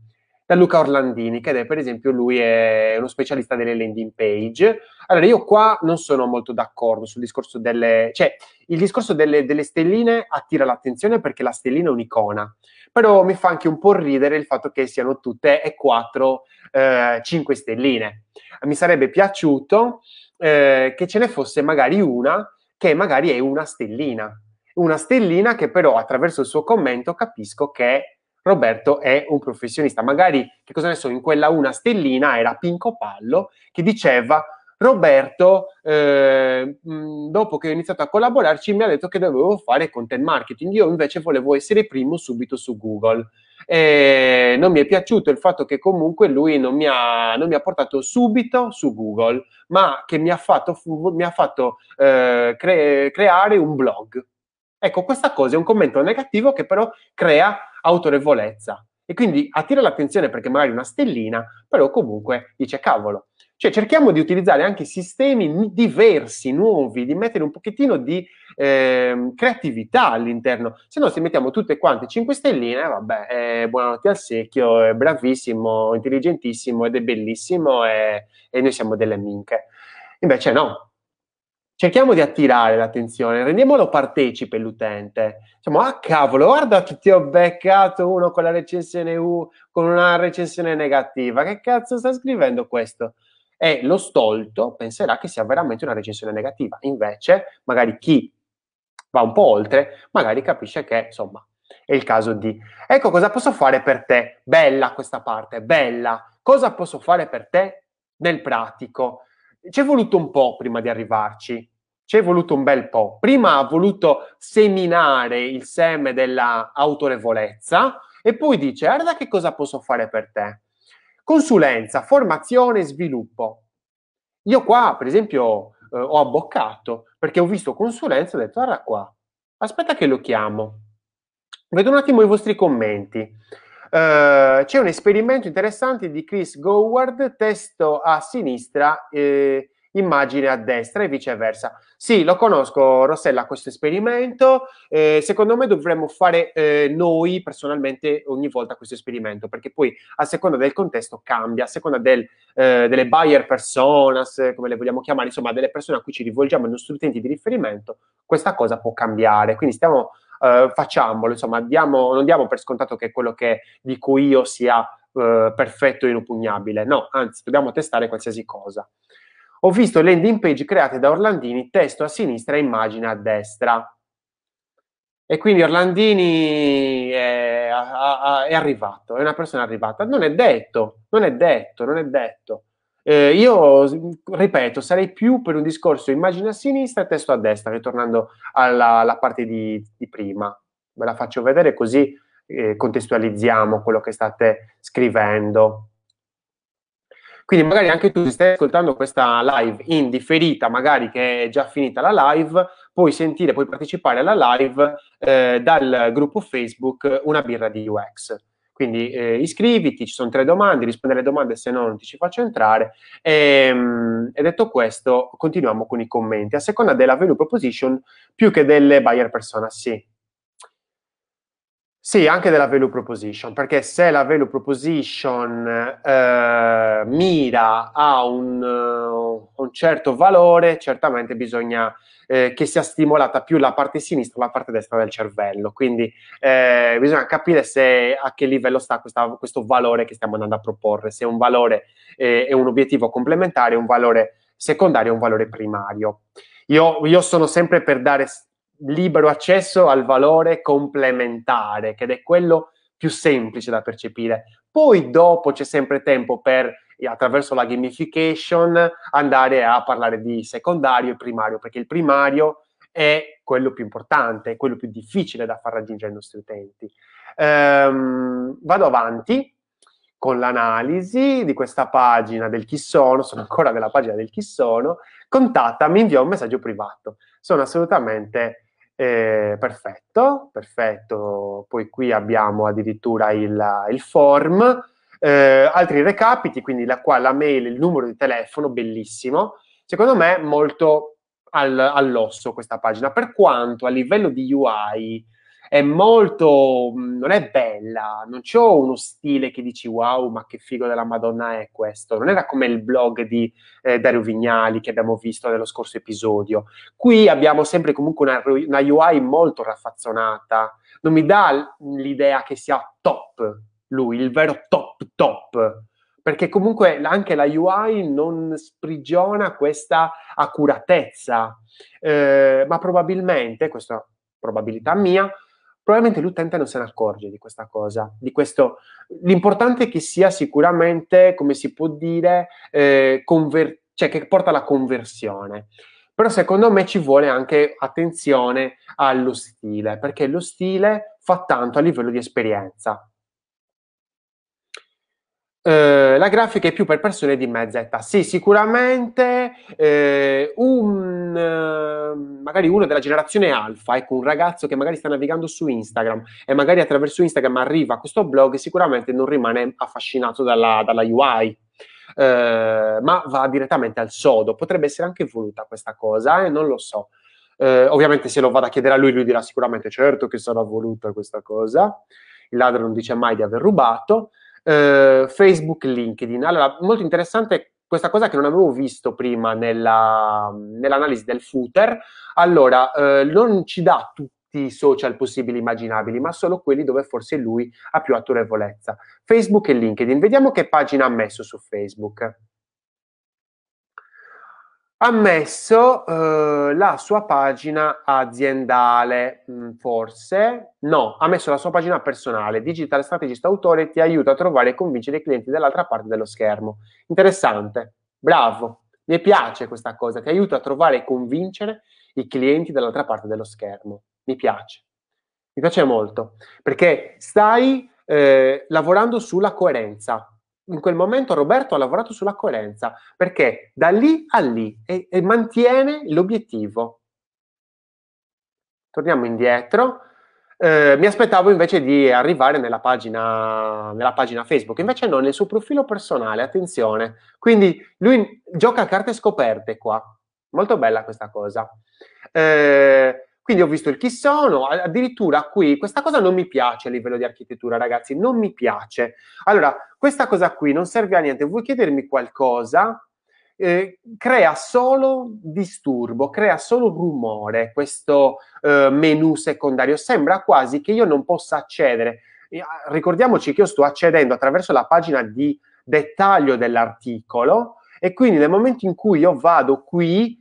A: da Luca Orlandini, che è, per esempio lui è uno specialista delle landing page. Allora, io qua non sono molto d'accordo sul discorso delle... cioè, il discorso delle, delle stelline attira l'attenzione perché la stellina è un'icona, però mi fa anche un po' ridere il fatto che siano tutte e quattro eh, cinque stelline. Mi sarebbe piaciuto eh, che ce ne fosse magari una che magari è una stellina. Una stellina che però attraverso il suo commento capisco che Roberto è un professionista. Magari, che cosa ne so, in quella una stellina era Pinco Pallo che diceva Roberto, eh, dopo che ho iniziato a collaborarci, mi ha detto che dovevo fare content marketing. Io invece volevo essere primo subito su Google. E non mi è piaciuto il fatto che comunque lui non mi ha, non mi ha portato subito su Google, ma che mi ha fatto, mi ha fatto eh, cre- creare un blog. Ecco, questa cosa è un commento negativo che però crea autorevolezza e quindi attira l'attenzione perché magari una stellina, però comunque dice cavolo, cioè cerchiamo di utilizzare anche sistemi diversi, nuovi, di mettere un pochettino di eh, creatività all'interno. Se no, se mettiamo tutte quante 5 stelline, vabbè, eh, buonanotte al secchio, è bravissimo, intelligentissimo ed è bellissimo e, e noi siamo delle minche. Invece no, cerchiamo di attirare l'attenzione, rendiamolo partecipe l'utente. Diciamo, ah cavolo, guarda che ti ho beccato uno con la recensione U, con una recensione negativa, che cazzo sta scrivendo questo? E lo stolto penserà che sia veramente una recensione negativa. Invece, magari chi va un po' oltre, magari capisce che, insomma, è il caso di... Ecco cosa posso fare per te. Bella questa parte, bella. Cosa posso fare per te nel pratico? Ci è voluto un po' prima di arrivarci. Ci è voluto un bel po'. Prima ha voluto seminare il seme della autorevolezza e poi dice, guarda che cosa posso fare per te. Consulenza, formazione sviluppo. Io qua, per esempio, eh, ho abboccato perché ho visto consulenza e ho detto, guarda qua, aspetta che lo chiamo. Vedo un attimo i vostri commenti. Uh, c'è un esperimento interessante di Chris Goward, testo a sinistra, eh, immagine a destra e viceversa. Sì, lo conosco, Rossella, questo esperimento. Eh, secondo me dovremmo fare eh, noi personalmente ogni volta questo esperimento, perché poi a seconda del contesto cambia, a seconda del, eh, delle buyer personas, come le vogliamo chiamare, insomma, delle persone a cui ci rivolgiamo, i nostri utenti di riferimento, questa cosa può cambiare. Quindi stiamo, eh, facciamolo, insomma, diamo, non diamo per scontato che quello che dico io sia eh, perfetto e inoppugnabile. No, anzi, dobbiamo testare qualsiasi cosa. Ho visto landing page create da Orlandini, testo a sinistra e immagine a destra. E quindi Orlandini è, è, arrivato, è una persona arrivata. Non è detto, non è detto, non è detto. Eh, io, ripeto, sarei più per un discorso immagine a sinistra e testo a destra, ritornando alla, alla parte di, di, prima. Ve la faccio vedere così eh, contestualizziamo quello che state scrivendo. Quindi magari anche tu, se stai ascoltando questa live in differita, magari che è già finita la live, puoi sentire, puoi partecipare alla live eh, dal gruppo Facebook Una birra di UX. Quindi eh, iscriviti, ci sono tre domande, rispondi alle domande, se no non ti ci faccio entrare. E, ehm, e, detto questo, continuiamo con i commenti. A seconda della value proposition, più che delle buyer persona, sì. Sì, anche della value proposition, perché se la value proposition eh, mira a un, uh, un, certo valore, certamente bisogna eh, che sia stimolata più la parte sinistra la parte destra del cervello. Quindi eh, bisogna capire se a che livello sta questa, questo valore che stiamo andando a proporre, se un valore eh, è un obiettivo complementare, un valore secondario, un valore primario. Io, io sono sempre per dare libero accesso al valore complementare, che è quello più semplice da percepire. Poi dopo c'è sempre tempo per, attraverso la gamification, andare a parlare di secondario e primario, perché il primario è quello più importante, è quello più difficile da far raggiungere ai nostri utenti. Ehm, vado avanti con l'analisi di questa pagina del chi sono, sono ancora nella pagina del chi sono, contattami, invia un messaggio privato. Sono assolutamente eh, perfetto, perfetto. Poi qui abbiamo addirittura il, il form. Eh, altri recapiti, quindi la, qua la mail, il numero di telefono, bellissimo. Secondo me molto al, all'osso questa pagina, per quanto a livello di UI è molto, non è bella, non c'ho uno stile che dici wow, ma che figo della Madonna è questo. Non era come il blog di eh, Dario Vignali che abbiamo visto nello scorso episodio. Qui abbiamo sempre comunque una, una UI molto raffazzonata. Non mi dà l'idea che sia top lui, il vero top top perché comunque anche la UI non sprigiona questa accuratezza, eh, ma probabilmente, questa probabilità mia, probabilmente l'utente non se ne accorge di questa cosa, di questo. L'importante è che sia sicuramente, come si può dire, eh, conver- cioè che porta alla conversione. Però secondo me ci vuole anche attenzione allo stile, perché lo stile fa tanto a livello di esperienza. Eh, la grafica è più per persone di mezza età. Sì, sicuramente eh, un, eh, magari uno della generazione alfa, ecco, un ragazzo che magari sta navigando su Instagram e magari attraverso Instagram arriva a questo blog, sicuramente non rimane affascinato dalla, dalla UI. Eh, ma va direttamente al sodo. Potrebbe essere anche voluta questa cosa, eh, non lo so. Ovviamente se lo vado a chiedere a lui, lui dirà sicuramente certo che sarà voluta questa cosa. Il ladro non dice mai di aver rubato eh, Facebook, LinkedIn. Allora, molto interessante questa cosa che non avevo visto prima nella, nell'analisi del footer. Allora, eh, non ci dà tutti i social possibili immaginabili, ma solo quelli dove forse lui ha più autorevolezza. Facebook e LinkedIn. Vediamo che pagina ha messo su Facebook ha messo eh, la sua pagina aziendale, mm, forse no, ha messo la sua pagina personale. Digital Strategist Autore ti aiuta a trovare e convincere i clienti dall'altra parte dello schermo. Interessante, bravo, mi piace questa cosa, ti aiuta a trovare e convincere i clienti dall'altra parte dello schermo. Mi piace, mi piace molto, perché stai eh, lavorando sulla coerenza in quel momento Roberto ha lavorato sulla coerenza perché da lì a lì e, e mantiene l'obiettivo. Torniamo indietro. Eh, mi aspettavo invece di arrivare nella pagina, nella pagina, Facebook, invece no, nel suo profilo personale, attenzione. Quindi lui gioca a carte scoperte qua. Molto bella questa cosa. Eh, quindi ho visto il chi sono, addirittura qui questa cosa non mi piace a livello di architettura, ragazzi, non mi piace. Allora, questa cosa qui non serve a niente. Vuoi chiedermi qualcosa? Eh, crea solo disturbo, crea solo rumore questo eh, menu secondario. Sembra quasi che io non possa accedere. Ah, ricordiamoci che io sto accedendo attraverso la pagina di dettaglio dell'articolo e quindi nel momento in cui io vado qui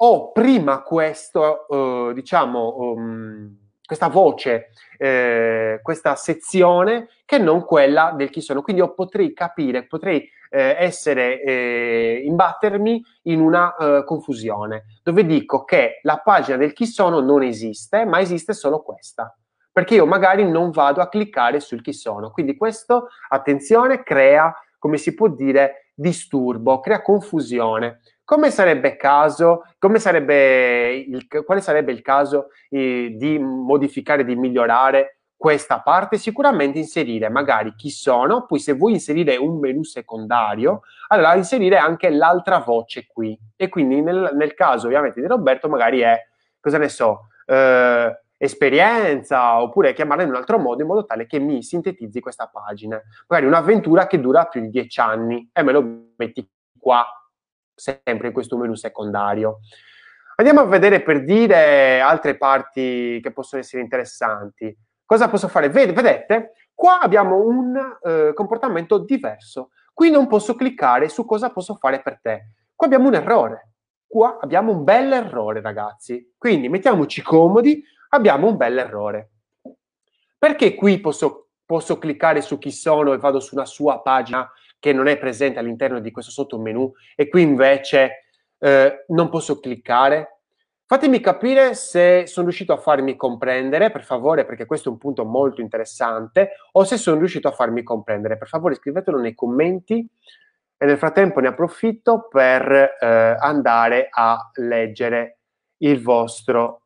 A: ho prima questo, uh, diciamo, um, questa voce, eh, questa sezione che non quella del chi sono. Quindi io potrei capire, potrei eh, essere, eh, imbattermi in una eh, confusione, dove dico che la pagina del chi sono non esiste, ma esiste solo questa. Perché io magari non vado a cliccare sul chi sono. Quindi questo, attenzione, crea, come si può dire, disturbo, crea confusione. Come sarebbe caso, come sarebbe il, quale sarebbe il caso eh, di modificare, di migliorare questa parte, sicuramente inserire magari chi sono, poi se vuoi inserire un menu secondario, allora inserire anche l'altra voce qui. E quindi nel, nel caso ovviamente di Roberto magari è, cosa ne so, eh, esperienza, oppure chiamarla in un altro modo in modo tale che mi sintetizzi questa pagina. Magari un'avventura che dura più di dieci anni e me lo metti qua, sempre in questo menu secondario. Andiamo a vedere per dire altre parti che possono essere interessanti. Cosa posso fare? vedete, qua abbiamo un eh, comportamento diverso. Qui non posso cliccare su cosa posso fare per te. Qua abbiamo un errore. Qua abbiamo un bel errore, ragazzi. Quindi mettiamoci comodi, abbiamo un bel errore. Perché qui posso, posso cliccare su chi sono e vado su una sua pagina che non è presente all'interno di questo sottomenu e qui invece eh, non posso cliccare? Fatemi capire se sono riuscito a farmi comprendere, per favore, perché questo è un punto molto interessante, o se sono riuscito a farmi comprendere. Per favore scrivetelo nei commenti e nel frattempo ne approfitto per eh, andare a leggere il vostro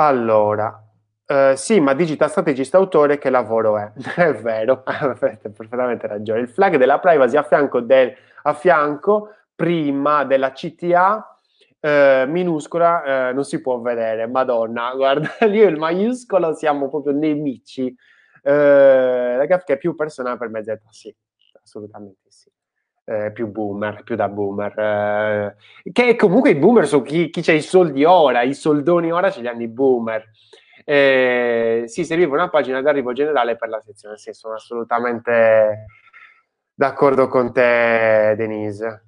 A: Allora, Uh, sì, ma digital strategist autore che lavoro è? è vero, avete perfettamente ragione. Il flag della privacy a fianco, del, a fianco prima della CTA uh, minuscola uh, non si può vedere. Madonna, guarda, io il maiuscolo siamo proprio nemici. la che è più personale per me, Z, sì, assolutamente sì. più boomer, più da boomer. che comunque i boomer sono chi, chi ha i soldi ora, i soldoni ora ce li hanno i boomer eh, sì, serviva una pagina d'arrivo generale per la sezione. Sì, sono assolutamente d'accordo con te, Denise.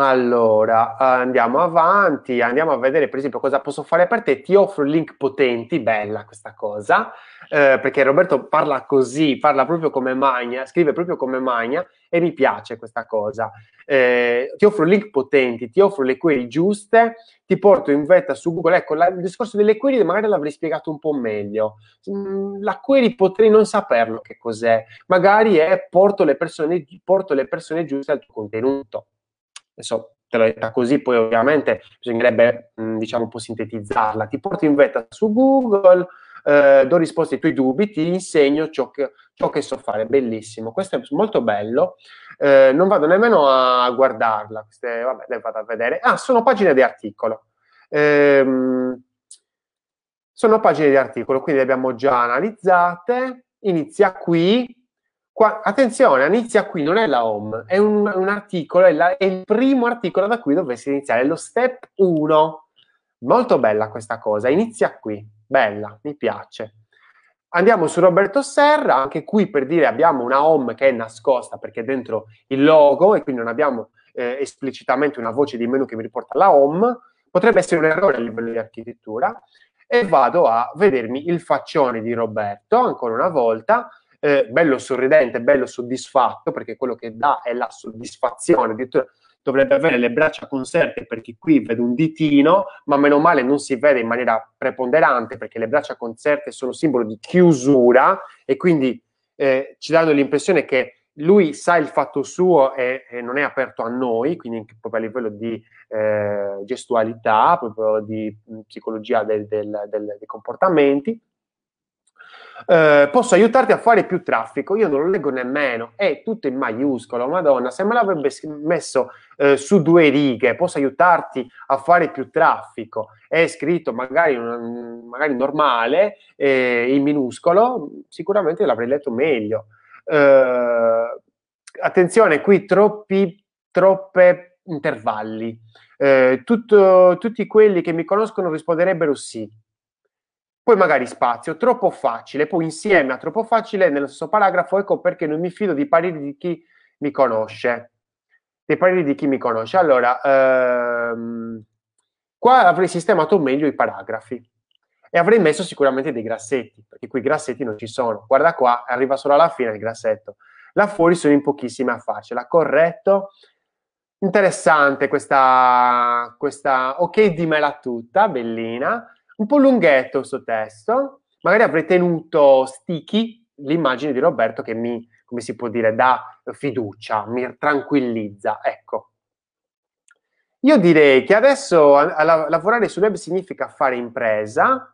A: Allora, andiamo avanti, andiamo a vedere per esempio cosa posso fare per te. Ti offro link potenti, bella questa cosa, eh, perché Roberto parla così, parla proprio come magna, scrive proprio come magna e mi piace questa cosa. Eh, ti offro link potenti, ti offro le query giuste, ti porto in vetta su Google. Ecco, la, il discorso delle query magari l'avrei spiegato un po' meglio. Mm, la query potrei non saperlo che cos'è, magari è porto le persone, porto le persone giuste al tuo contenuto adesso te l'ho detta così, poi ovviamente bisognerebbe, mh, diciamo, un po' sintetizzarla. Ti porto in vetta su Google, eh, do risposte ai tuoi dubbi, ti insegno ciò che, ciò che, so fare. Bellissimo, questo è molto bello. Eh, non vado nemmeno a guardarla, queste, vabbè, le vado a vedere. Ah, sono pagine di articolo. Ehm, sono pagine di articolo, quindi le abbiamo già analizzate. Inizia qui, Qua, attenzione, inizia qui, non è la home, è un, un articolo, è, la, è, il primo articolo da cui dovresti iniziare, è lo step 1. Molto bella questa cosa, inizia qui, bella, mi piace. Andiamo su Roberto Serra, anche qui per dire abbiamo una home che è nascosta perché è dentro il logo e quindi non abbiamo eh, esplicitamente una voce di menu che mi riporta alla home, potrebbe essere un errore a livello di architettura e vado a vedermi il faccione di Roberto ancora una volta eh, bello sorridente, bello soddisfatto, perché quello che dà è la soddisfazione, addirittura dovrebbe avere le braccia conserte perché qui vedo un ditino, ma meno male non si vede in maniera preponderante perché le braccia conserte sono simbolo di chiusura e quindi eh, ci danno l'impressione che lui sa il fatto suo e, e, non è aperto a noi, quindi proprio a livello di eh, gestualità, proprio di psicologia del, del, del, dei comportamenti eh, posso aiutarti a fare più traffico. Io non lo leggo nemmeno, è tutto in maiuscolo. Madonna, se me l'avrebbe messo eh, su due righe, posso aiutarti a fare più traffico. È scritto magari, magari normale, eh, in minuscolo, sicuramente l'avrei letto meglio. Eh, attenzione, qui troppi, troppe intervalli. Eh, tutto, tutti quelli che mi conoscono risponderebbero sì poi magari spazio, troppo facile, poi insieme a troppo facile nello stesso paragrafo, ecco perché non mi fido di pareri di chi mi conosce. dei pareri di chi mi conosce. Allora, ehm, qua avrei sistemato meglio i paragrafi e avrei messo sicuramente dei grassetti, perché qui i grassetti non ci sono. Guarda qua, arriva solo alla fine il grassetto. Là fuori sono in pochissime a farcela, corretto. Interessante questa, questa, ok dimmela tutta, bellina. Un po' lunghetto questo testo. Magari avrei tenuto sticky l'immagine di Roberto che mi, come si può dire, dà fiducia, mi tranquillizza. Ecco. Io direi che adesso a, a lavorare sul web significa fare impresa,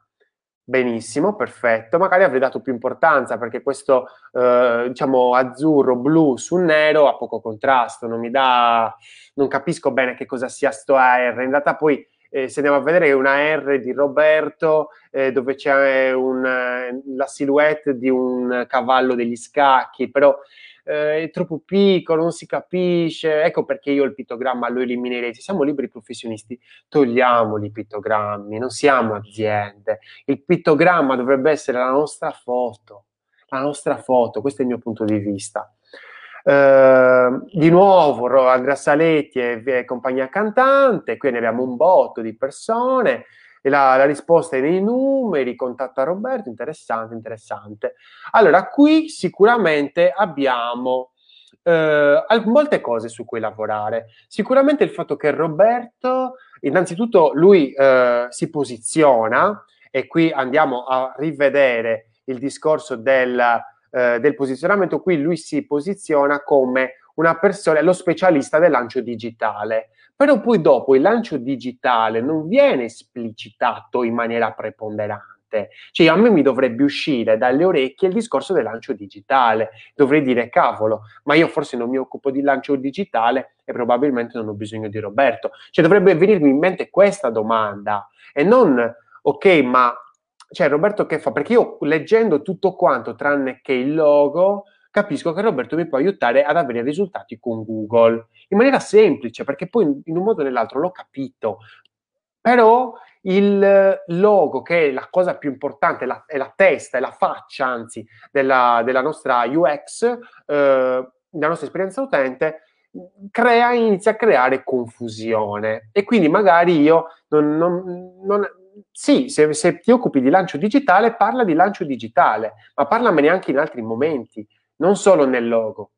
A: Benissimo, perfetto. Magari avrei dato più importanza perché questo, eh, diciamo, azzurro, blu su nero ha poco contrasto, non mi dà, non capisco bene che cosa sia sto AR. In realtà poi, eh, se andiamo a vedere, una R di Roberto eh, dove c'è un, la silhouette di un cavallo degli scacchi, però eh, è troppo piccolo, non si capisce, ecco perché io il pittogramma lo eliminerei. Se siamo liberi professionisti, togliamoli i pittogrammi, non siamo aziende. Il pittogramma dovrebbe essere la nostra foto, la nostra foto, questo è il mio punto di vista. Uh, di nuovo Andrea Saletti e, e compagnia cantante, qui ne abbiamo un botto di persone, la, la, risposta è nei numeri, contatta Roberto, interessante, interessante. Allora, qui sicuramente abbiamo eh, molte cose su cui lavorare. Sicuramente il fatto che Roberto, innanzitutto lui eh, si posiziona, e qui andiamo a rivedere il discorso del, eh, del posizionamento, qui lui si posiziona come una persona, lo specialista del lancio digitale. Però poi dopo il lancio digitale non viene esplicitato in maniera preponderante. Cioè a me mi dovrebbe uscire dalle orecchie il discorso del lancio digitale. Dovrei dire, cavolo, ma io forse non mi occupo di lancio digitale e probabilmente non ho bisogno di Roberto. Cioè dovrebbe venirmi in mente questa domanda e non, ok, ma cioè Roberto che fa? Perché io leggendo tutto quanto tranne che il logo capisco che Roberto mi può aiutare ad avere risultati con Google in maniera semplice, perché poi in un modo o nell'altro l'ho capito. Però il logo, che è la cosa più importante, la, è la testa, è la faccia, anzi, della, della nostra UX, eh, della nostra esperienza utente, crea, inizia a creare confusione. E quindi magari io non, non, non sì, se, se, ti occupi di lancio digitale, parla di lancio digitale, ma parlamene anche in altri momenti non solo nel logo.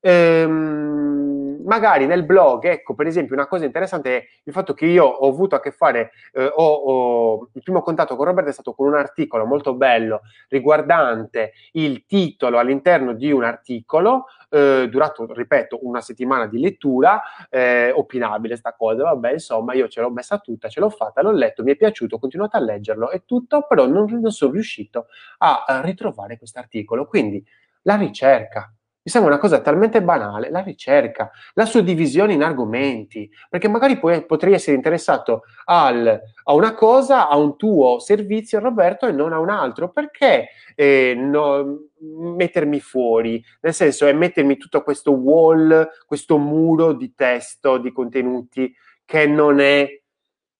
A: Ehm, magari nel blog, ecco, per esempio, una cosa interessante è il fatto che io ho avuto a che fare, eh, ho, ho, il primo contatto con Roberto è stato con un articolo molto bello riguardante il titolo all'interno di un articolo, eh, durato, ripeto, una settimana di lettura, eh, opinabile sta cosa, vabbè, insomma, io ce l'ho messa tutta, ce l'ho fatta, l'ho letto, mi è piaciuto, ho continuato a leggerlo e tutto, però non, non sono riuscito a, ritrovare questo articolo. Quindi la ricerca, mi sembra una cosa talmente banale, la ricerca, la suddivisione in argomenti, perché magari puoi, potrei essere interessato al, a una cosa, a un tuo servizio, Roberto, e non a un altro. Perché eh, no, mettermi fuori? Nel senso, è mettermi tutto questo wall, questo muro di testo, di contenuti, che non è,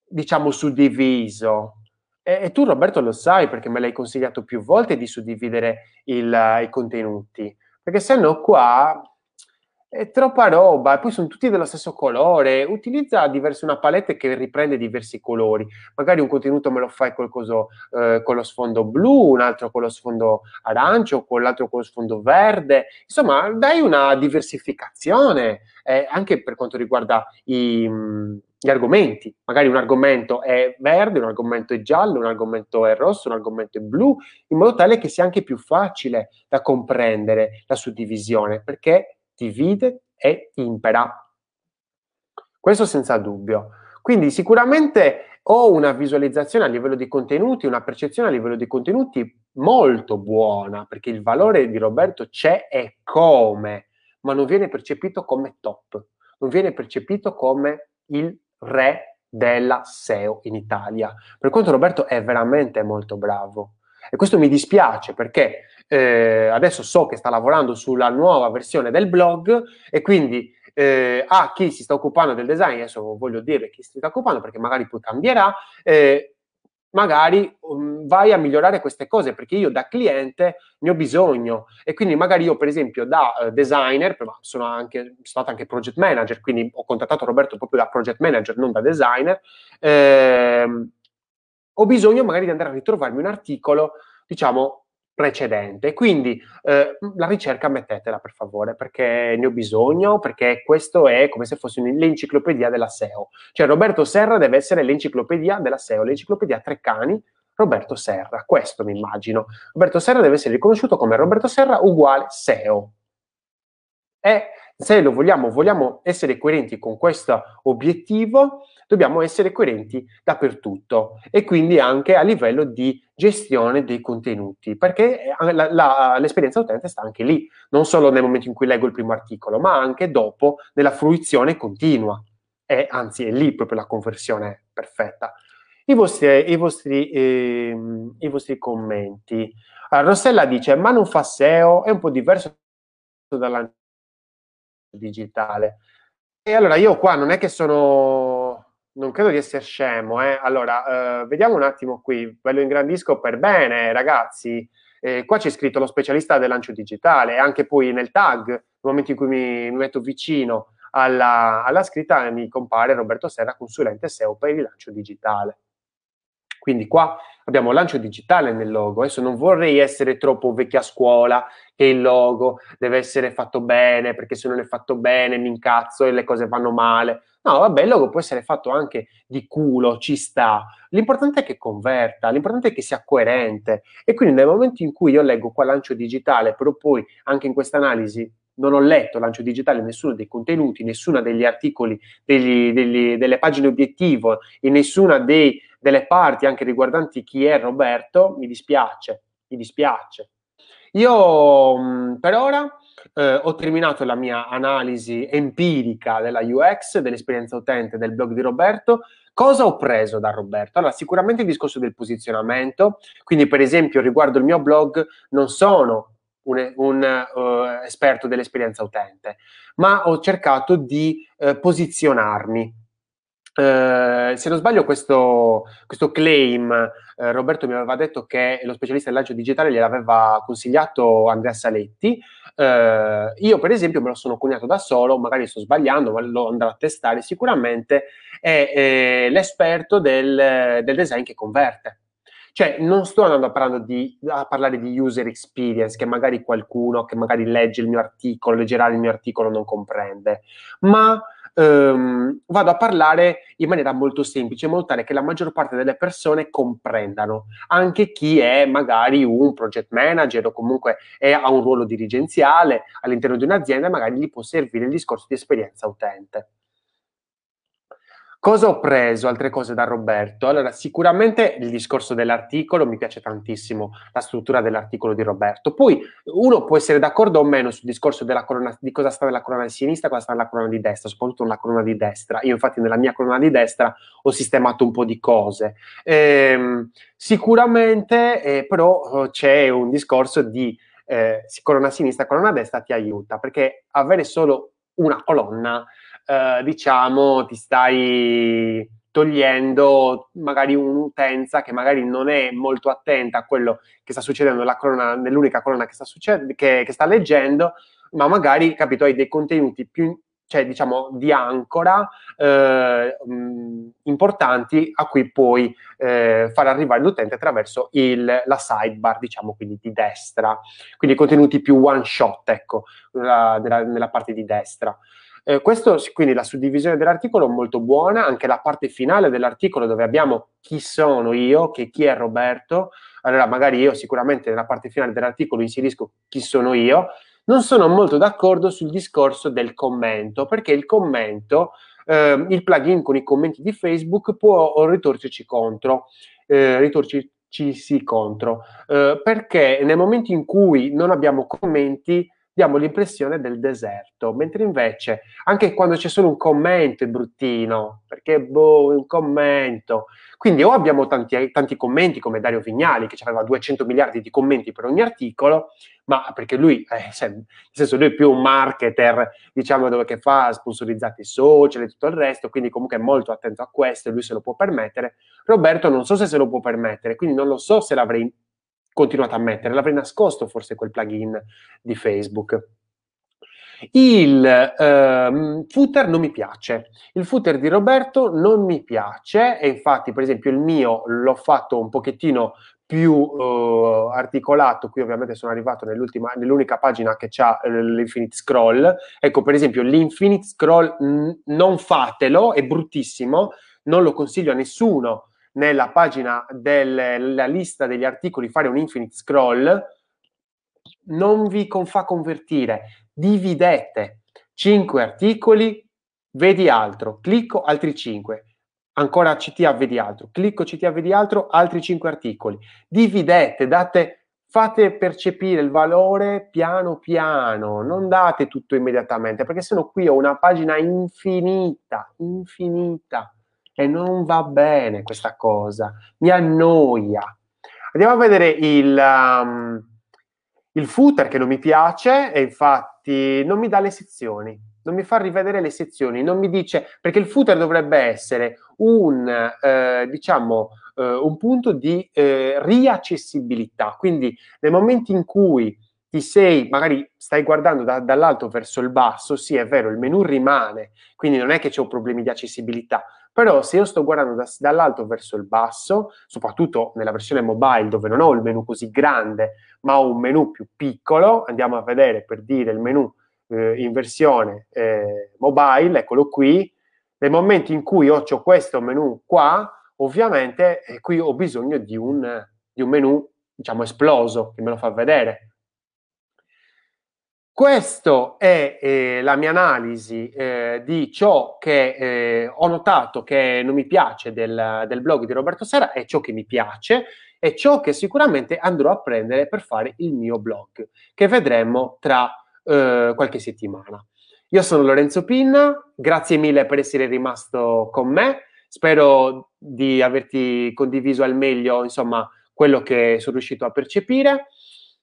A: diciamo, suddiviso. E, e tu, Roberto, lo sai perché me l'hai consigliato più volte di suddividere il, i contenuti perché se no qua è troppa roba e poi sono tutti dello stesso colore. Utilizza diverse, una palette che riprende diversi colori. Magari un contenuto me lo fai qualcosa, eh, con lo sfondo blu, un altro con lo sfondo arancio, con l'altro con lo sfondo verde. Insomma, dai una diversificazione eh, anche per quanto riguarda i gli argomenti. Magari un argomento è verde, un argomento è giallo, un argomento è rosso, un argomento è blu, in modo tale che sia anche più facile da comprendere la suddivisione, perché divide e impera. Questo senza dubbio. Quindi sicuramente ho una visualizzazione a livello di contenuti, una percezione a livello di contenuti molto buona, perché il valore di Roberto c'è e come, ma non viene percepito come top, non viene percepito come il re della SEO in Italia. Per quanto Roberto è veramente molto bravo. E questo mi dispiace perché eh, adesso so che sta lavorando sulla nuova versione del blog e quindi eh, a chi si sta occupando del design, adesso voglio dire chi si sta occupando perché magari poi cambierà, eh, magari um, vai a migliorare queste cose perché io da cliente ne ho bisogno. E quindi magari io per esempio da uh, designer, ma sono anche stato anche project manager, quindi ho contattato Roberto proprio da project manager, non da designer, ehm, ho bisogno magari di andare a ritrovarmi un articolo, diciamo, precedente. Quindi eh, la ricerca mettetela per favore, perché ne ho bisogno, perché questo è come se fosse l'enciclopedia della SEO. Cioè Roberto Serra deve essere l'enciclopedia della SEO, l'enciclopedia Treccani, Roberto Serra, questo mi immagino. Roberto Serra deve essere riconosciuto come Roberto Serra uguale SEO. E se lo vogliamo, vogliamo essere coerenti con questo obiettivo, dobbiamo essere coerenti dappertutto e quindi anche a livello di gestione dei contenuti, perché eh, la, la, l'esperienza utente sta anche lì, non solo nel momento in cui leggo il primo articolo, ma anche dopo nella fruizione continua. E anzi, è lì proprio la conversione perfetta. I vostri, i vostri, eh, i vostri commenti. Allora, Rossella dice: Ma non fa SEO, è un po' diverso dalla digitale. E allora io qua non è che sono, non credo di essere scemo, eh. Allora, eh, vediamo un attimo qui, ve lo ingrandisco per bene, ragazzi. Eh, qua c'è scritto lo specialista del lancio digitale, anche poi nel tag, nel momento in cui mi, mi metto vicino alla, alla, scritta, mi compare Roberto Serra, consulente SEO per il lancio digitale. Quindi qua abbiamo lancio digitale nel logo. Adesso non vorrei essere troppo vecchia scuola che il logo deve essere fatto bene, perché se non è fatto bene mi incazzo e le cose vanno male. No, vabbè, il logo può essere fatto anche di culo, ci sta. L'importante è che converta, l'importante è che sia coerente. E quindi nel momento in cui io leggo qua lancio digitale, però poi anche in questa analisi non ho letto lancio digitale nessuno dei contenuti, nessuna degli articoli, degli, degli, delle pagine obiettivo, in nessuna dei, delle parti anche riguardanti chi è Roberto, mi dispiace, mi dispiace. Io mh, per ora eh, ho terminato la mia analisi empirica della UX, dell'esperienza utente del blog di Roberto. Cosa ho preso da Roberto? Allora, sicuramente il discorso del posizionamento, quindi per esempio riguardo il mio blog non sono un, un uh, esperto dell'esperienza utente, ma ho cercato di uh, posizionarmi Uh, se non sbaglio, questo, questo claim, uh, Roberto mi aveva detto che lo specialista del lancio digitale gliel'aveva consigliato Andrea Saletti. Uh, io, per esempio, me lo sono coniato da solo, magari sto sbagliando, ma lo andrò a testare sicuramente. È, è l'esperto del, del design che converte. Cioè, non sto andando a, di, a, parlare di user experience, che magari qualcuno che magari legge il mio articolo, leggerà il mio articolo, non comprende, ma ehm, vado a parlare in maniera molto semplice, in modo tale che la maggior parte delle persone comprendano, anche chi è magari un project manager o comunque è, ha un ruolo dirigenziale all'interno di un'azienda, magari gli può servire il discorso di esperienza utente. Cosa ho preso? Altre cose da Roberto? Allora, sicuramente il discorso dell'articolo mi piace tantissimo, la struttura dell'articolo di Roberto. Poi uno può essere d'accordo o meno sul discorso colonna, di cosa sta nella colonna di sinistra e cosa sta nella colonna di destra, soprattutto nella colonna di destra. Io, infatti, nella mia colonna di destra ho sistemato un po' di cose. Ehm, sicuramente, eh, però, c'è un discorso di eh, colonna sinistra, colonna destra ti aiuta perché avere solo una colonna eh, diciamo, ti stai togliendo magari un'utenza che magari non è molto attenta a quello che sta succedendo nella colonna, nell'unica colonna che sta, succed- che, che sta leggendo, ma magari, capito, hai dei contenuti più, cioè diciamo di ancora eh, importanti a cui puoi eh, far arrivare l'utente attraverso il, la sidebar, diciamo quindi di destra, quindi contenuti più one shot, ecco, la, della, nella parte di destra. Eh, questo, quindi la suddivisione dell'articolo è molto buona, anche la parte finale dell'articolo dove abbiamo chi sono io, che chi è Roberto, allora magari io sicuramente nella parte finale dell'articolo inserisco chi sono io, non sono molto d'accordo sul discorso del commento, perché il commento, eh, il plugin con i commenti di Facebook può ritorcerci contro, eh, ritorcerci contro, eh, perché nel momento in cui non abbiamo commenti diamo l'impressione del deserto, mentre invece anche quando c'è solo un commento è bruttino, perché boh, un commento. Quindi o abbiamo tanti, tanti commenti come Dario Vignali, che aveva 200 miliardi di commenti per ogni articolo, ma perché lui, eh, cioè, nel senso, lui è più un marketer, diciamo, dove che fa sponsorizzati social e tutto il resto, quindi comunque è molto attento a questo e lui se lo può permettere. Roberto non so se se lo può permettere, quindi non lo so se l'avrei continuato a mettere, l'avrei nascosto forse quel plugin di Facebook. Il ehm, footer non mi piace, il footer di Roberto non mi piace e infatti per esempio il mio l'ho fatto un pochettino più uh, articolato, qui ovviamente sono arrivato nell'unica pagina che ha eh, l'infinite scroll, ecco per esempio l'infinite scroll n- non fatelo, è bruttissimo, non lo consiglio a nessuno nella pagina della lista degli articoli fare un infinite scroll, non vi con fa convertire, dividete 5 articoli, vedi altro, clicco altri 5, ancora CTA vedi altro, clicco CTA vedi altro, altri 5 articoli, dividete, date, fate percepire il valore piano piano, non date tutto immediatamente, perché sennò qui ho una pagina infinita, infinita e non va bene questa cosa, mi annoia. Andiamo a vedere il, um, il footer che non mi piace e infatti non mi dà le sezioni, non mi fa rivedere le sezioni, non mi dice perché il footer dovrebbe essere un, eh, diciamo, eh, un punto di eh, riaccessibilità, quindi nel momento in cui ti sei, magari stai guardando da, dall'alto verso il basso, sì è vero, il menu rimane, quindi non è che c'è problemi di accessibilità, però se io sto guardando da, dall'alto verso il basso, soprattutto nella versione mobile dove non ho il menu così grande, ma ho un menu più piccolo, andiamo a vedere per dire il menu eh, in versione eh, mobile, eccolo qui, nel momento in cui ho questo menu qua, ovviamente eh, qui ho bisogno di un, di un menu, diciamo, esploso, che me lo fa vedere questa è eh, la mia analisi eh, di ciò che eh, ho notato che non mi piace del, del, blog di Roberto Sera e ciò che mi piace e ciò che sicuramente andrò a prendere per fare il mio blog, che vedremo tra eh, qualche settimana. Io sono Lorenzo Pinna, grazie mille per essere rimasto con me, spero di averti condiviso al meglio insomma quello che sono riuscito a percepire.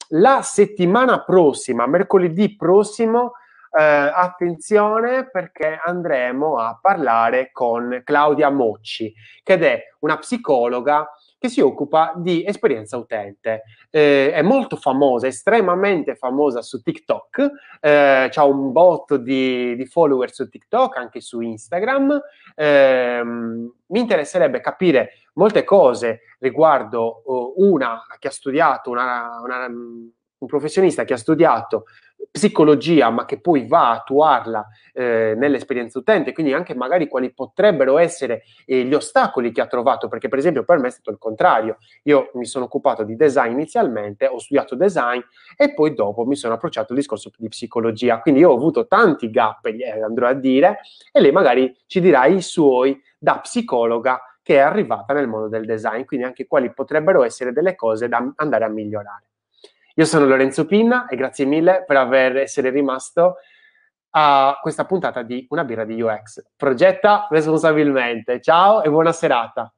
A: La settimana prossima, mercoledì prossimo, eh, attenzione perché andremo a parlare con Claudia Mocci, che è una psicologa che si occupa di esperienza utente. Eh, è molto famosa, estremamente famosa su TikTok, eh, ha un botto di, di, follower su TikTok, anche su Instagram. Eh, mi interesserebbe capire molte cose riguardo uh, una che ha studiato, una, una, un professionista che ha studiato psicologia, ma che poi va a attuarla eh, nell'esperienza utente, quindi anche magari quali potrebbero essere eh, gli ostacoli che ha trovato, perché per esempio per me è stato il contrario, io mi sono occupato di design inizialmente, ho studiato design e poi dopo mi sono approcciato al discorso di psicologia, quindi io ho avuto tanti gap, eh, andrò a dire, e lei magari ci dirà i suoi da psicologa che è arrivata nel mondo del design, quindi anche quali potrebbero essere delle cose da andare a migliorare. Io sono Lorenzo Pinna e grazie mille per aver, essere rimasto a questa puntata di Una birra di UX. Progetta responsabilmente. Ciao e buona serata.